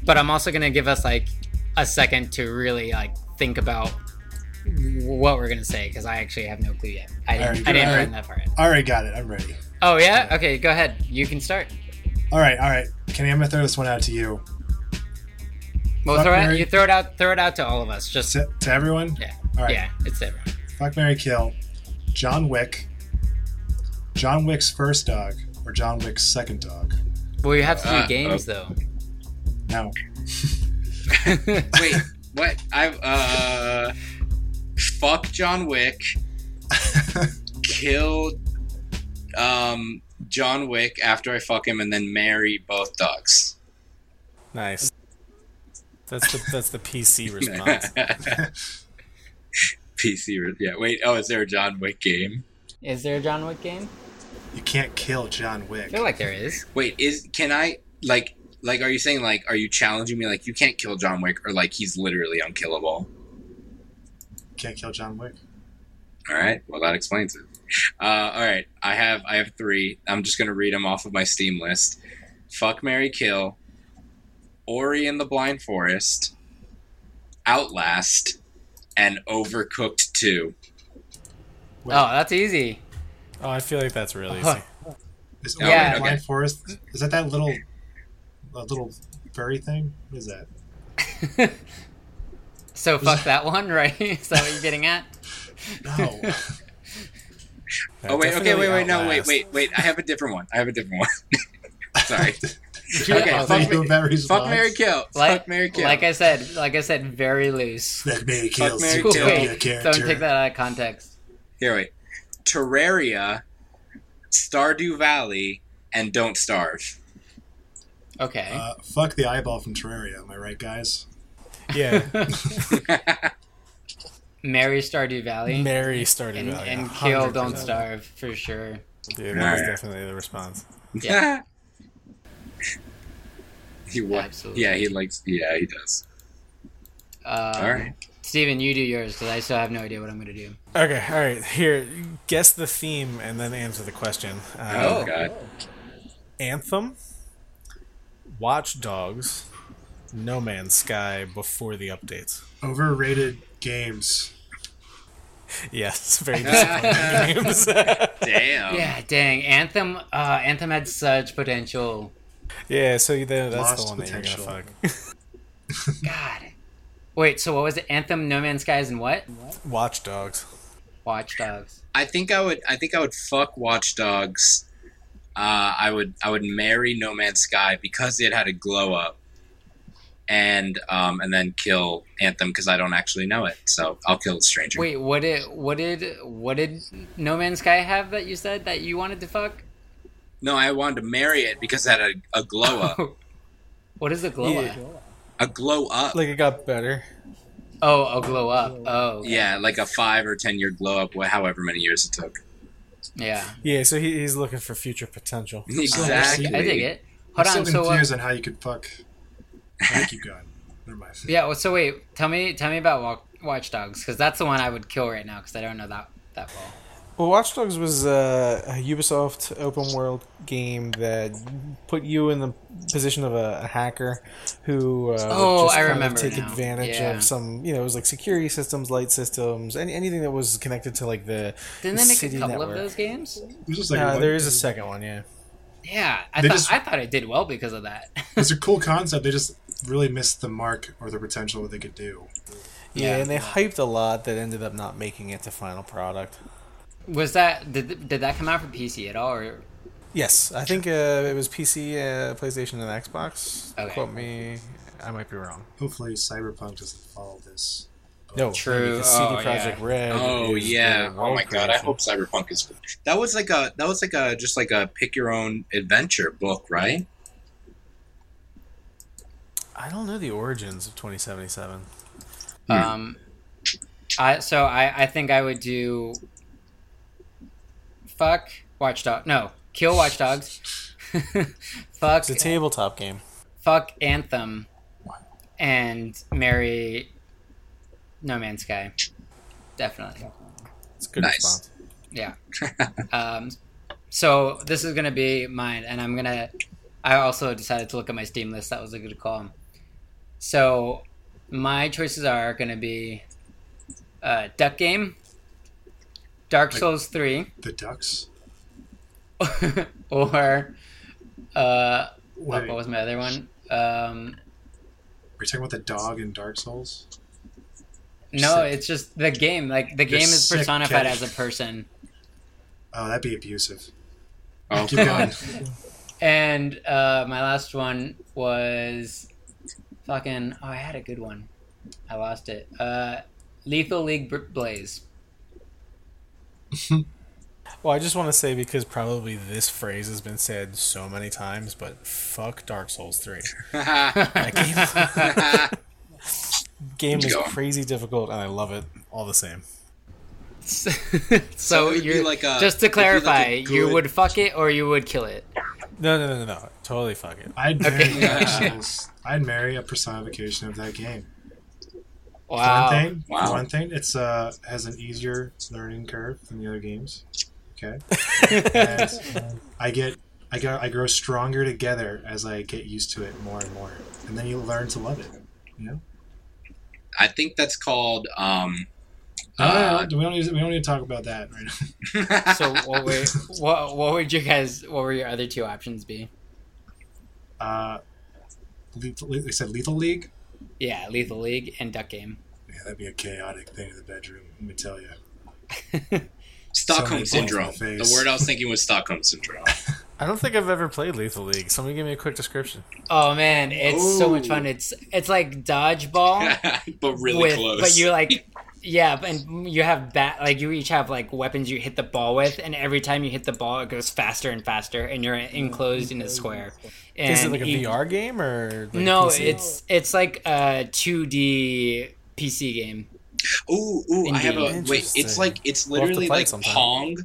but I'm also gonna give us like a second to really like think about what we're gonna say because I actually have no clue yet. I didn't. Alright, I didn't alright. run that far yet. All right, got it. I'm ready. Oh yeah. Okay. Go ahead. You can start. All right, all right. Kenny, I'm gonna throw this one out to you. Well, Fuck, throw it. You throw it out. Throw it out to all of us. Just To, to everyone. yeah. All right. Yeah. It's everyone. Fuck Mary Kill. John Wick. John Wick's first dog or John Wick's second dog. Well, you have to do Uh, games No. though. No. Wait. What? I've uh. Fuck John Wick. Kill. Um. John Wick after I fuck him, and then marry both dogs. Nice. That's the that's the PC response. PC. Yeah. Wait. Oh, is there a John Wick game? Is there a John Wick game? you can't kill John Wick. I feel like there is. Wait. Is can I like like? Are you saying like? Are you challenging me? Like you can't kill John Wick, or like he's literally unkillable? Can't kill John Wick. All right. Well, that explains it. Uh, all right. I have I have three. I'm just gonna read them off of my Steam list. Fuck Mary Kill, Ori in the Blind Forest, Outlast, and Overcooked Two. Wait. Oh, that's easy. Oh, I feel like that's really easy. Is Oh, Yeah. yeah. Blind okay. Forest? Is that that little, that little furry thing? What is that? So fuck that one, right? Is that what you're getting at? No. Oh wait. Okay. Wait. Wait. No. Wait. Wait. Wait. I have a different one. I have a different one. Sorry. Okay. I'll Fuck, take you fuck Mary Kill. Like, fuck Mary Kill. like I said, like I said, very loose. Fuck Mary Fuck Kill. Mary Zootopia Kill. Wait, character. don't take that out of context. Here. Wait. Terraria, Stardew Valley, and Don't Starve. Okay. Uh, fuck the eyeball from Terraria. Am I right, guys? Yeah, Marry Stardew Valley Mary Stardew and, Valley. and kill 100%. Don't Starve for sure. Dude, that was definitely the response. Yeah. he wa- Absolutely. Yeah, he likes. Yeah, he does. Um, All right. Steven, you do yours because I still have no idea what I'm going to do. Okay, all right. Here, guess the theme and then answer the question. Oh, Uh, God. Anthem, Watch Dogs, No Man's Sky before the updates. Overrated games. Yes, very disappointing games. Damn. Yeah, dang. Anthem. Uh, Anthem had such potential. yeah, so you- that's Lost the one that you're potential. gonna fuck. God. Wait. So what was it? Anthem, No Man's Skies, and what? Watch Dogs. Watch Dogs. I think I would. I think I would fuck Watch Dogs. Uh, I would. I would marry No Man's Sky because it had a glow up, and um, and then kill Anthem because I don't actually know it. So I'll kill the stranger. Wait, what did what did what did No Man's Sky have that you said that you wanted to fuck? No, I wanted to marry it because it had a, a glow up. what is a glow Yeah. up? a glow up. Like it got better. Oh, a glow up. Oh, Yeah, like a five or ten year glow up, wh- however many years it took. yeah. Yeah, so he, he's looking for future potential. Exactly. I dig it. Hold I'm on. still So uh, confused on how you could fuck. How you keep going. They're my favorite. Yeah. Well, so wait, tell me, tell me about Watch Dogs because that's the one I would kill right now because I don't know that that well. Well, Watch Dogs was uh, a Ubisoft open world game that put you in the position of a, a hacker who uh, oh, just I kind of remember take now. advantage Yeah. of some, you know, it was like security systems, light systems, any, anything that was connected to like the Didn't the they make city a couple network. of those games? It like Uh, one- there is a second one, yeah. Yeah, I They thought just- I thought it did well because of that. It's a cool concept. They just really missed the mark or the potential of what they could do. yeah, Yeah. and they hyped a lot that ended up not making it to final product. Was that did did that come out for PC at all? Or Yes, I think uh, it was PC, uh, PlayStation, and Xbox. Okay. Quote me, I might be wrong. Hopefully, Cyberpunk doesn't follow this. No, True. because CD Oh, Projekt yeah. Red. Oh yeah! Oh my god! I hope Cyberpunk is. That was like a that was like a just like a pick your own adventure book, right? I don't know the origins of 2077. um, I so I I think I would do. Fuck Watchdog. No, kill Watchdogs. fuck It's a tabletop game. fuck Anthem, and marry No Man's Sky. Definitely. It's a good Nice. response. Yeah. um, so this is gonna be mine, and I'm gonna. I also decided to look at my Steam list. That was a good call. So my choices are gonna be uh, Duck Game, Dark Like- Souls Three, The Ducks. or uh, what, what was my other one? Um, Are you talking about the dog in Dark Souls? no, Sick. it's just the game. Like the You're game is personified Kenny. as a person. Oh, that'd be abusive. Oh, Keep going. And uh, my last one was fucking. Oh, I had a good one. I lost it. Uh, Lethal League Br- Blaze. Well, I just want to say because probably this phrase has been said so many times, but fuck Dark Souls 3. That game, game is Go. crazy difficult, and I love it all the same. so So it you're like a- just to it'd like a clarify, you would fuck it or you would kill it. No, no, no, no, no. Totally fuck it. I'd marry Okay. Dark I'd marry a personification of that game. Wow. One thing, Wow. one thing, it's uh has an easier learning curve than the other games. Okay, and I get, I go, I grow stronger together as I get used to it more and more, and then you learn to love it. You know, I think that's called. um no, no, uh, no, we don't need, we don't need to talk about that right now. So what would what what would you guys what were your other two options be? Uh, lethal, they said Lethal League. Yeah, Lethal League and Duck Game. Yeah, that'd be a chaotic thing in the bedroom. Let me tell you. Stockholm many balls in the syndrome. The, word I was thinking was Stockholm syndrome. I don't think I've ever played Lethal League. Somebody give me a quick description. Oh man, it's so much fun. It's it's like dodgeball. but really with, close. But you're like, yeah, and you have bat like you each have like weapons you hit the ball with, and every time you hit the ball, it goes faster and faster, and you're mm-hmm. enclosed in a square. And Is it like a each- VR game or like No, PC? it's it's like a 2D PC game. Ooh, ooh, I have a wait. It's like it's We'll literally like sometime. Pong.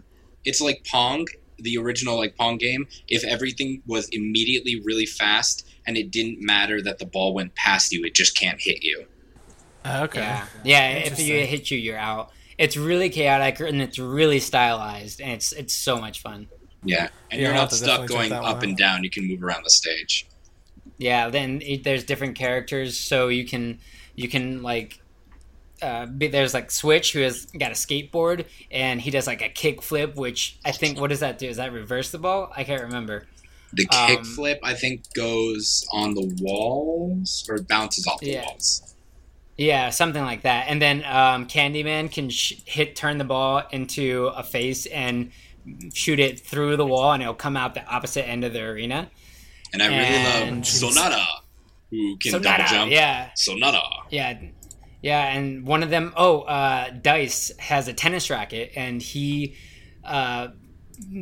It's like Pong, the original like Pong game. If everything was immediately really fast and it didn't matter that the ball went past you, it just can't hit you. Ah, okay. Yeah, yeah. If you Interesting. hit you, you're out. It's really chaotic and it's really stylized, and it's it's so much fun. Yeah, and Yeah, you're I'll not stuck going up and down. You can move around the stage. Yeah, then it, there's different characters, so you can you can like uh, there's like Switch who has got a skateboard and he does like a kick flip, which I think what does that do? Is that reverse the ball? I can't remember. The Um, kick flip, I think, goes on the walls or bounces off the Yeah. walls. Yeah, something like that. And then um, Candyman can sh- hit turn the ball into a face and shoot it through the wall, and it'll come out the opposite end of the arena. And I really And- love Sonata, who can So double nada, jump. yeah, Sonata. Yeah, yeah, and one of them, oh, uh, Dice has a tennis racket, and he uh,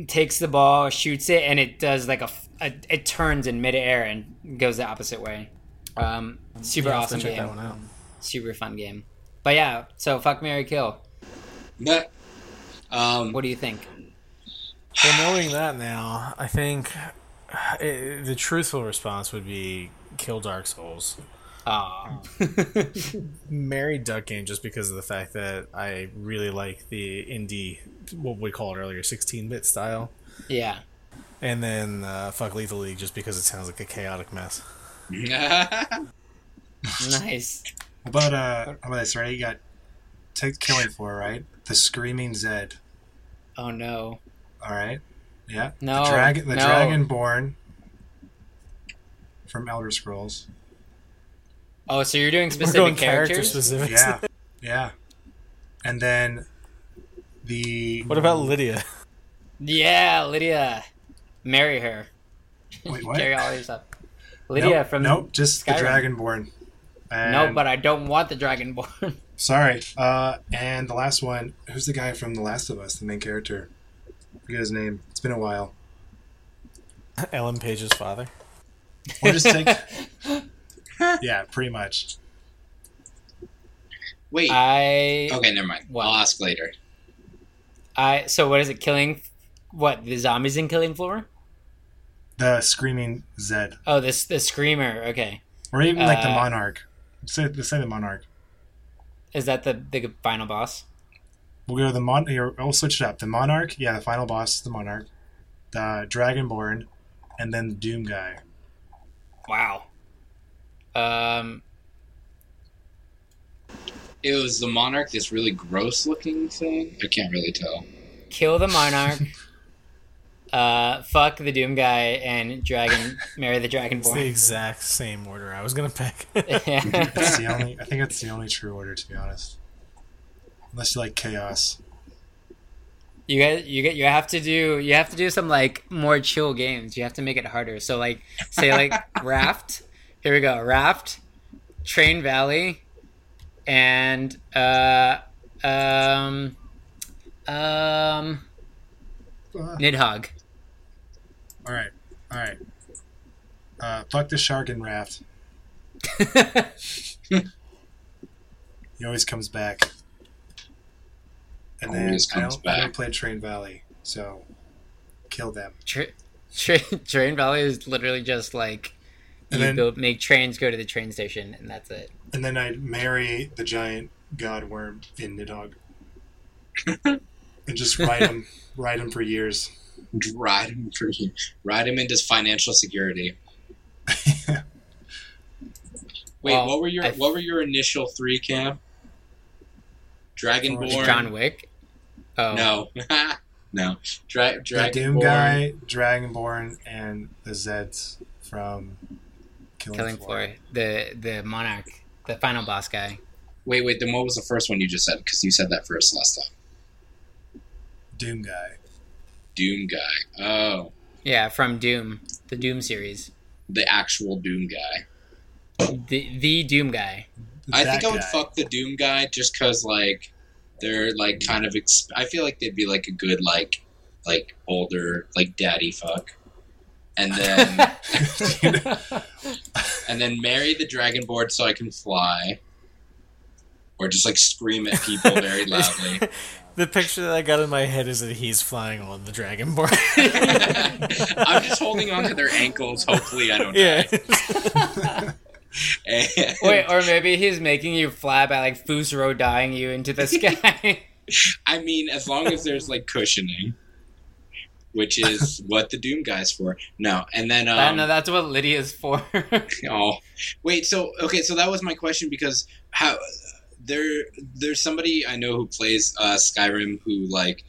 takes the ball, shoots it, and it does like a, it turns in midair and goes the opposite way. Um, super Yeah, I'll awesome check game, that one out. Super fun game. But yeah, so fuck Mary Kill. But, um, What do you think? Well, knowing that now, I think eh, the truthful response would be kill Dark Souls. Mary Duck game just because of the fact that I really like the indie, what we call it earlier, 16 bit style. Yeah. And then uh, Fuck Lethal League just because it sounds like a chaotic mess. nice. How about, uh, how about this, right? You got take Killing Floor, right? The Screaming Zed. Oh no. All right. Yeah. No. The, drag- the no. Dragonborn from Elder Scrolls. Oh, so you're doing We're specific going character characters? specific. Yeah. yeah. And then the. What about Lydia? Yeah, Lydia. Marry her. Wait, what? Carry all your stuff. Lydia nope, from. Nope, just Skyrim. the Dragonborn. And, No, but I don't want the Dragonborn. Sorry. Uh, and the last one, who's the guy from The Last of Us, the main character? forget his name. It's been a while. Ellen Page's father. Or just take. yeah, pretty much. Wait. I. okay, never mind. What? I'll ask later. I. So what is it? Killing. What the zombies in Killing Floor? The Screaming Zed. Oh, this the screamer. Okay, Or even like the Uh, Monarch. Say, let's say the Monarch. is that the the final boss? We'll go to the Mon. Here, we'll switch it up. The Monarch, yeah, the final boss is the Monarch. The Dragonborn, and then the Doom guy. Wow. Um. It was the monarch, this really gross looking thing. I can't really tell. Kill the monarch. uh, fuck the Doom guy and dragon. marry the It's the exact same order I was gonna pick. yeah. That's the only. I think that's the only true order, to be honest. Unless you like chaos. You get you get you have to do you have to do some like more chill games. You have to make it harder. So like say like Raft. Here we go. Raft, Train Valley, and uh um um Uh, Nidhogg. all right, all right. Uh, fuck the shark and raft. He always comes back. And then Always I comes don't. I don't play Train Valley, so kill them. Tra- tra- train Valley is literally just like And you then- go, make trains go to the train station and that's it. And then I marry the giant god worm in Nidhogg. and just ride him, ride him for years. Ride him for ride him into financial security. Wait, Well, what were your I- what were your initial three, Cam? Dragonborn. John Wick. Oh No, no. Dra- the Doom Dragonborn. guy, Dragonborn, and the Zeds from Killing, Killing Floor. Floor. The the monarch, the final boss guy. Wait, wait. Then what was the first one you just said? Because you said that first last time. Doom guy. Doom guy. Oh, Yeah, from Doom, the Doom series. the actual Doom guy. The the Doom guy. I That think I would guy. fuck the Doom guy just because like they're like kind of. Exp- I feel like they'd be like a good like like older like daddy fuck, and then and then marry the Dragonborn so I can fly, or just like scream at people very loudly. the picture that I got in my head is that he's flying on the Dragonborn. I'm just holding on to their ankles. Hopefully, I don't. yeah. die. And- Wait, or maybe he's making you fly by like Fusro dying you into the sky. I mean, as long as there's like cushioning, which is what the Doom guy's for. No, and then I um, know that's what Lydia's for. oh, wait. So okay, so that was my question because how there there's somebody I know who plays uh, Skyrim who like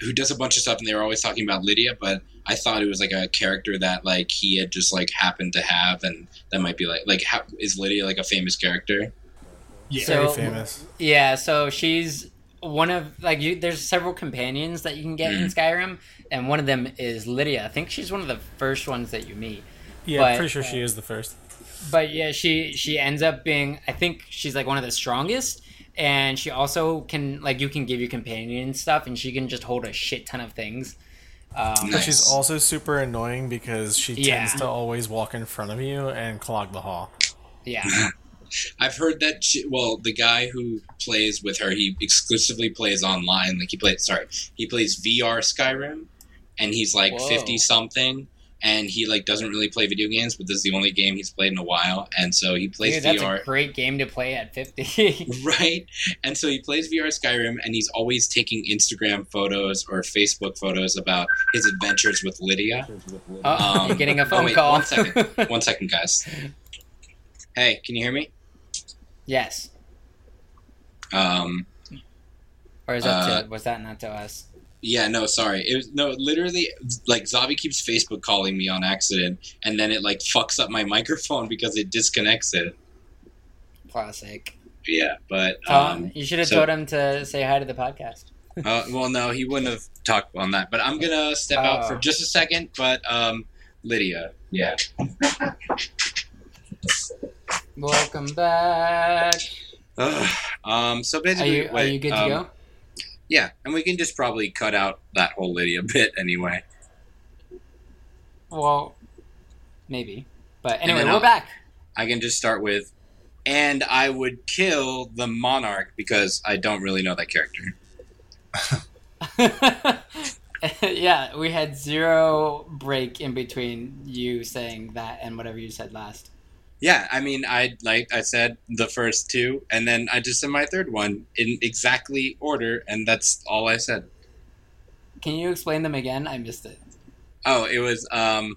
who does a bunch of stuff, and they were always talking about Lydia, but I thought it was like a character that like he had just like happened to have, and that might be like like how, is Lydia like a famous character? Yeah. So- Very famous. yeah, so she's one of like you. There's several companions that you can get in Skyrim, and one of them is Lydia. I think she's one of the first ones that you meet. Yeah, But- pretty sure she is the first. But yeah, she she ends up being. I think she's like one of the strongest, and she also can like you can give your companion stuff, and she can just hold a shit ton of things. Um, But Nice. she's also super annoying because she Yeah. tends to always walk in front of you and clog the hall. yeah, I've heard that. She, well, the guy who plays with her, he exclusively plays online. Like he plays, sorry, he plays VR Skyrim, and he's like fifty something, and he like doesn't really play video games, but this is the only game he's played in a while, and so he plays Dude, that's VR. a great game to play at 50. right? And so he plays VR Skyrim, and he's always taking Instagram photos or Facebook photos about his adventures with Lydia. oh, Um, getting a oh, phone wait, call. one second. One second, guys. Hey, can you hear me? yes. Um, Or is that Uh, to, was that not to us? Yeah, no, sorry. It was no, literally, like Zabi keeps Facebook calling me on accident, and then it like fucks up my microphone because it disconnects it. Classic. Yeah, but Um, you should have so- told him to say hi to the podcast. uh, well, no, he wouldn't have talked on that. But I'm gonna step out for Oh. just a second. But um, Lydia, yeah, Welcome back. Ugh. um, so Are basically, you are you good to um, go? Yeah, and we can just probably cut out that whole Lydia bit anyway. Well, maybe. But anyway, we're I'll- back. I can just start with, and I would kill the monarch because I don't really know that character. yeah, we had zero break in between you saying that and whatever you said last. Yeah, I mean, I like I said the first two, and then I just said my third one in exactly order, and that's all I said. Can you explain them again? I missed it. Oh, it was um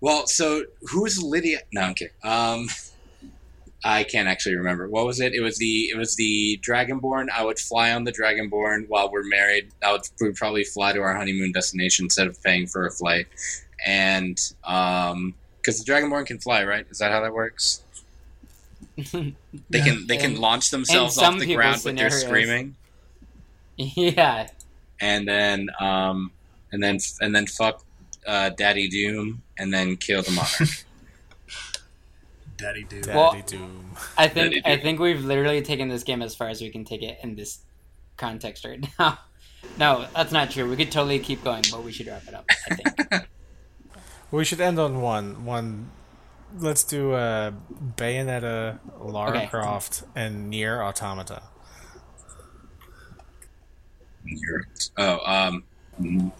well, so who's Lydia? No, I'm kidding. Um I can't actually remember. What was it? It was the it was the Dragonborn. I would fly on the Dragonborn while we're married. I would we would probably fly to our honeymoon destination instead of paying for a flight. And um because the Dragonborn can fly, right? Is that how that works? They Yeah. can they can launch themselves off the people's ground with their screaming. yeah. and then um, and then and then fuck uh, Daddy Doom, and then kill the monarch. Daddy dude. Daddy Doom. I think they I think we've literally taken this game as far as we can take it in this context right now. No, that's not true. We could totally keep going, but we should wrap it up. I think. We should end on one. One. Let's do uh, Bayonetta, Lara Okay. Croft, and Nier Automata. You're- oh, um,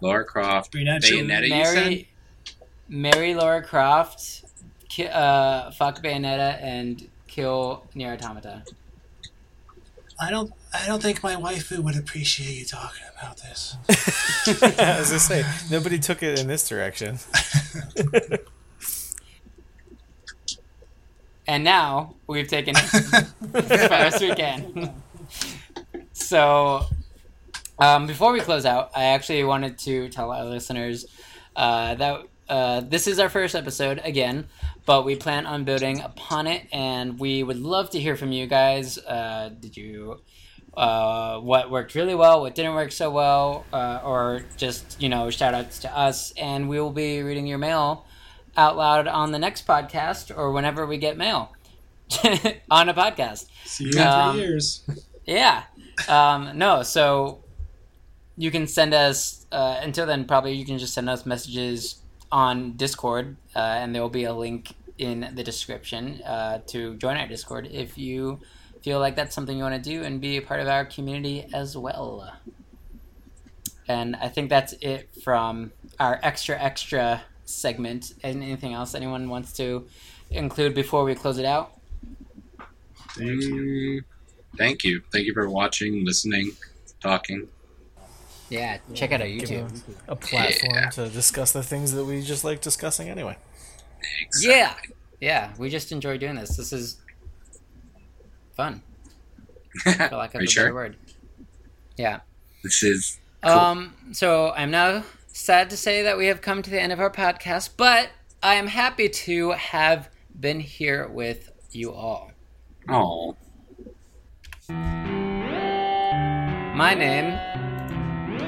Laura Croft, Bayonetta. Bayonetta. You said Mary, Mary Laura Croft, ki- uh, fuck Bayonetta, and kill Nier Automata. I don't. I don't think my waifu would appreciate you talking about this. As I say, nobody took it in this direction. And now we've taken it as far as we can. so, um, before we close out, I actually wanted to tell our listeners uh, that uh, this is our first episode again, but we plan on building upon it, and we would love to hear from you guys. Uh, did you? Uh, what worked really well, what didn't work so well, uh, or just you know shout outs to us, and we will be reading your mail out loud on the next podcast or whenever we get mail on a podcast. See you in Um, three years. Yeah. Um, no, so you can send us, uh, until then, probably you can just send us messages on Discord, uh, and there will be a link in the description uh, to join our Discord if you feel like that's something you want to do and be a part of our community as well. And I think that's it from our extra, extra segment. And anything else anyone wants to include before we close it out? Thank you. Thank you, thank you for watching, listening, talking. Yeah, check out our YouTube. them a platform to discuss the things that we just like discussing anyway. Yeah, yeah. We just enjoy doing this. This is fun. For lack of Are a you better word. Yeah. This is Cool. Um. So I'm now sad to say that we have come to the end of our podcast, but I am happy to have been here with you all. oh, My name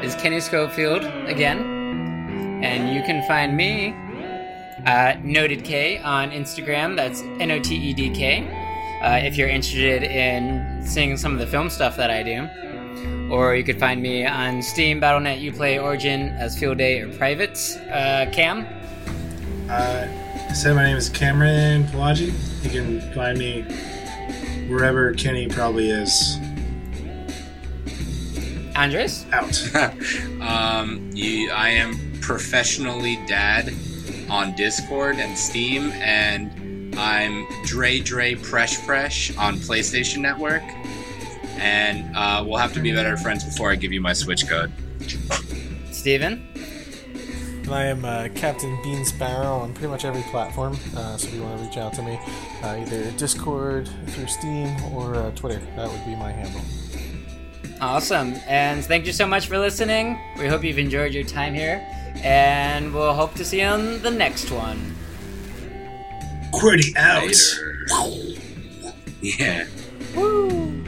is Kenny Schofield again, and you can find me at Noted K on Instagram. That's N O T E D K. Uh, if you're interested in seeing some of the film stuff that I do, or you could find me on Steam, BattleNet, UPlay, Origin as Field Day or Private. Uh, Cam, Uh, so my name is Cameron Pelagi. You can find me wherever Kenny probably is. Andres, Out. um, you, I am professionally dad on Discord and Steam, and I'm Dre Dre Fresh Fresh on PlayStation Network. And uh, we'll have to be better friends before I give you my Switch code. Steven? And I am uh, Captain Bean Sparrow on pretty much every platform. Uh, so if you want to reach out to me, uh, either Discord, through Steam, or uh, Twitter, that would be my handle. Awesome. And thank you so much for listening. We hope you've enjoyed your time here. And we'll hope to see you on the next one. QWERTY out. Later. Yeah. Woo!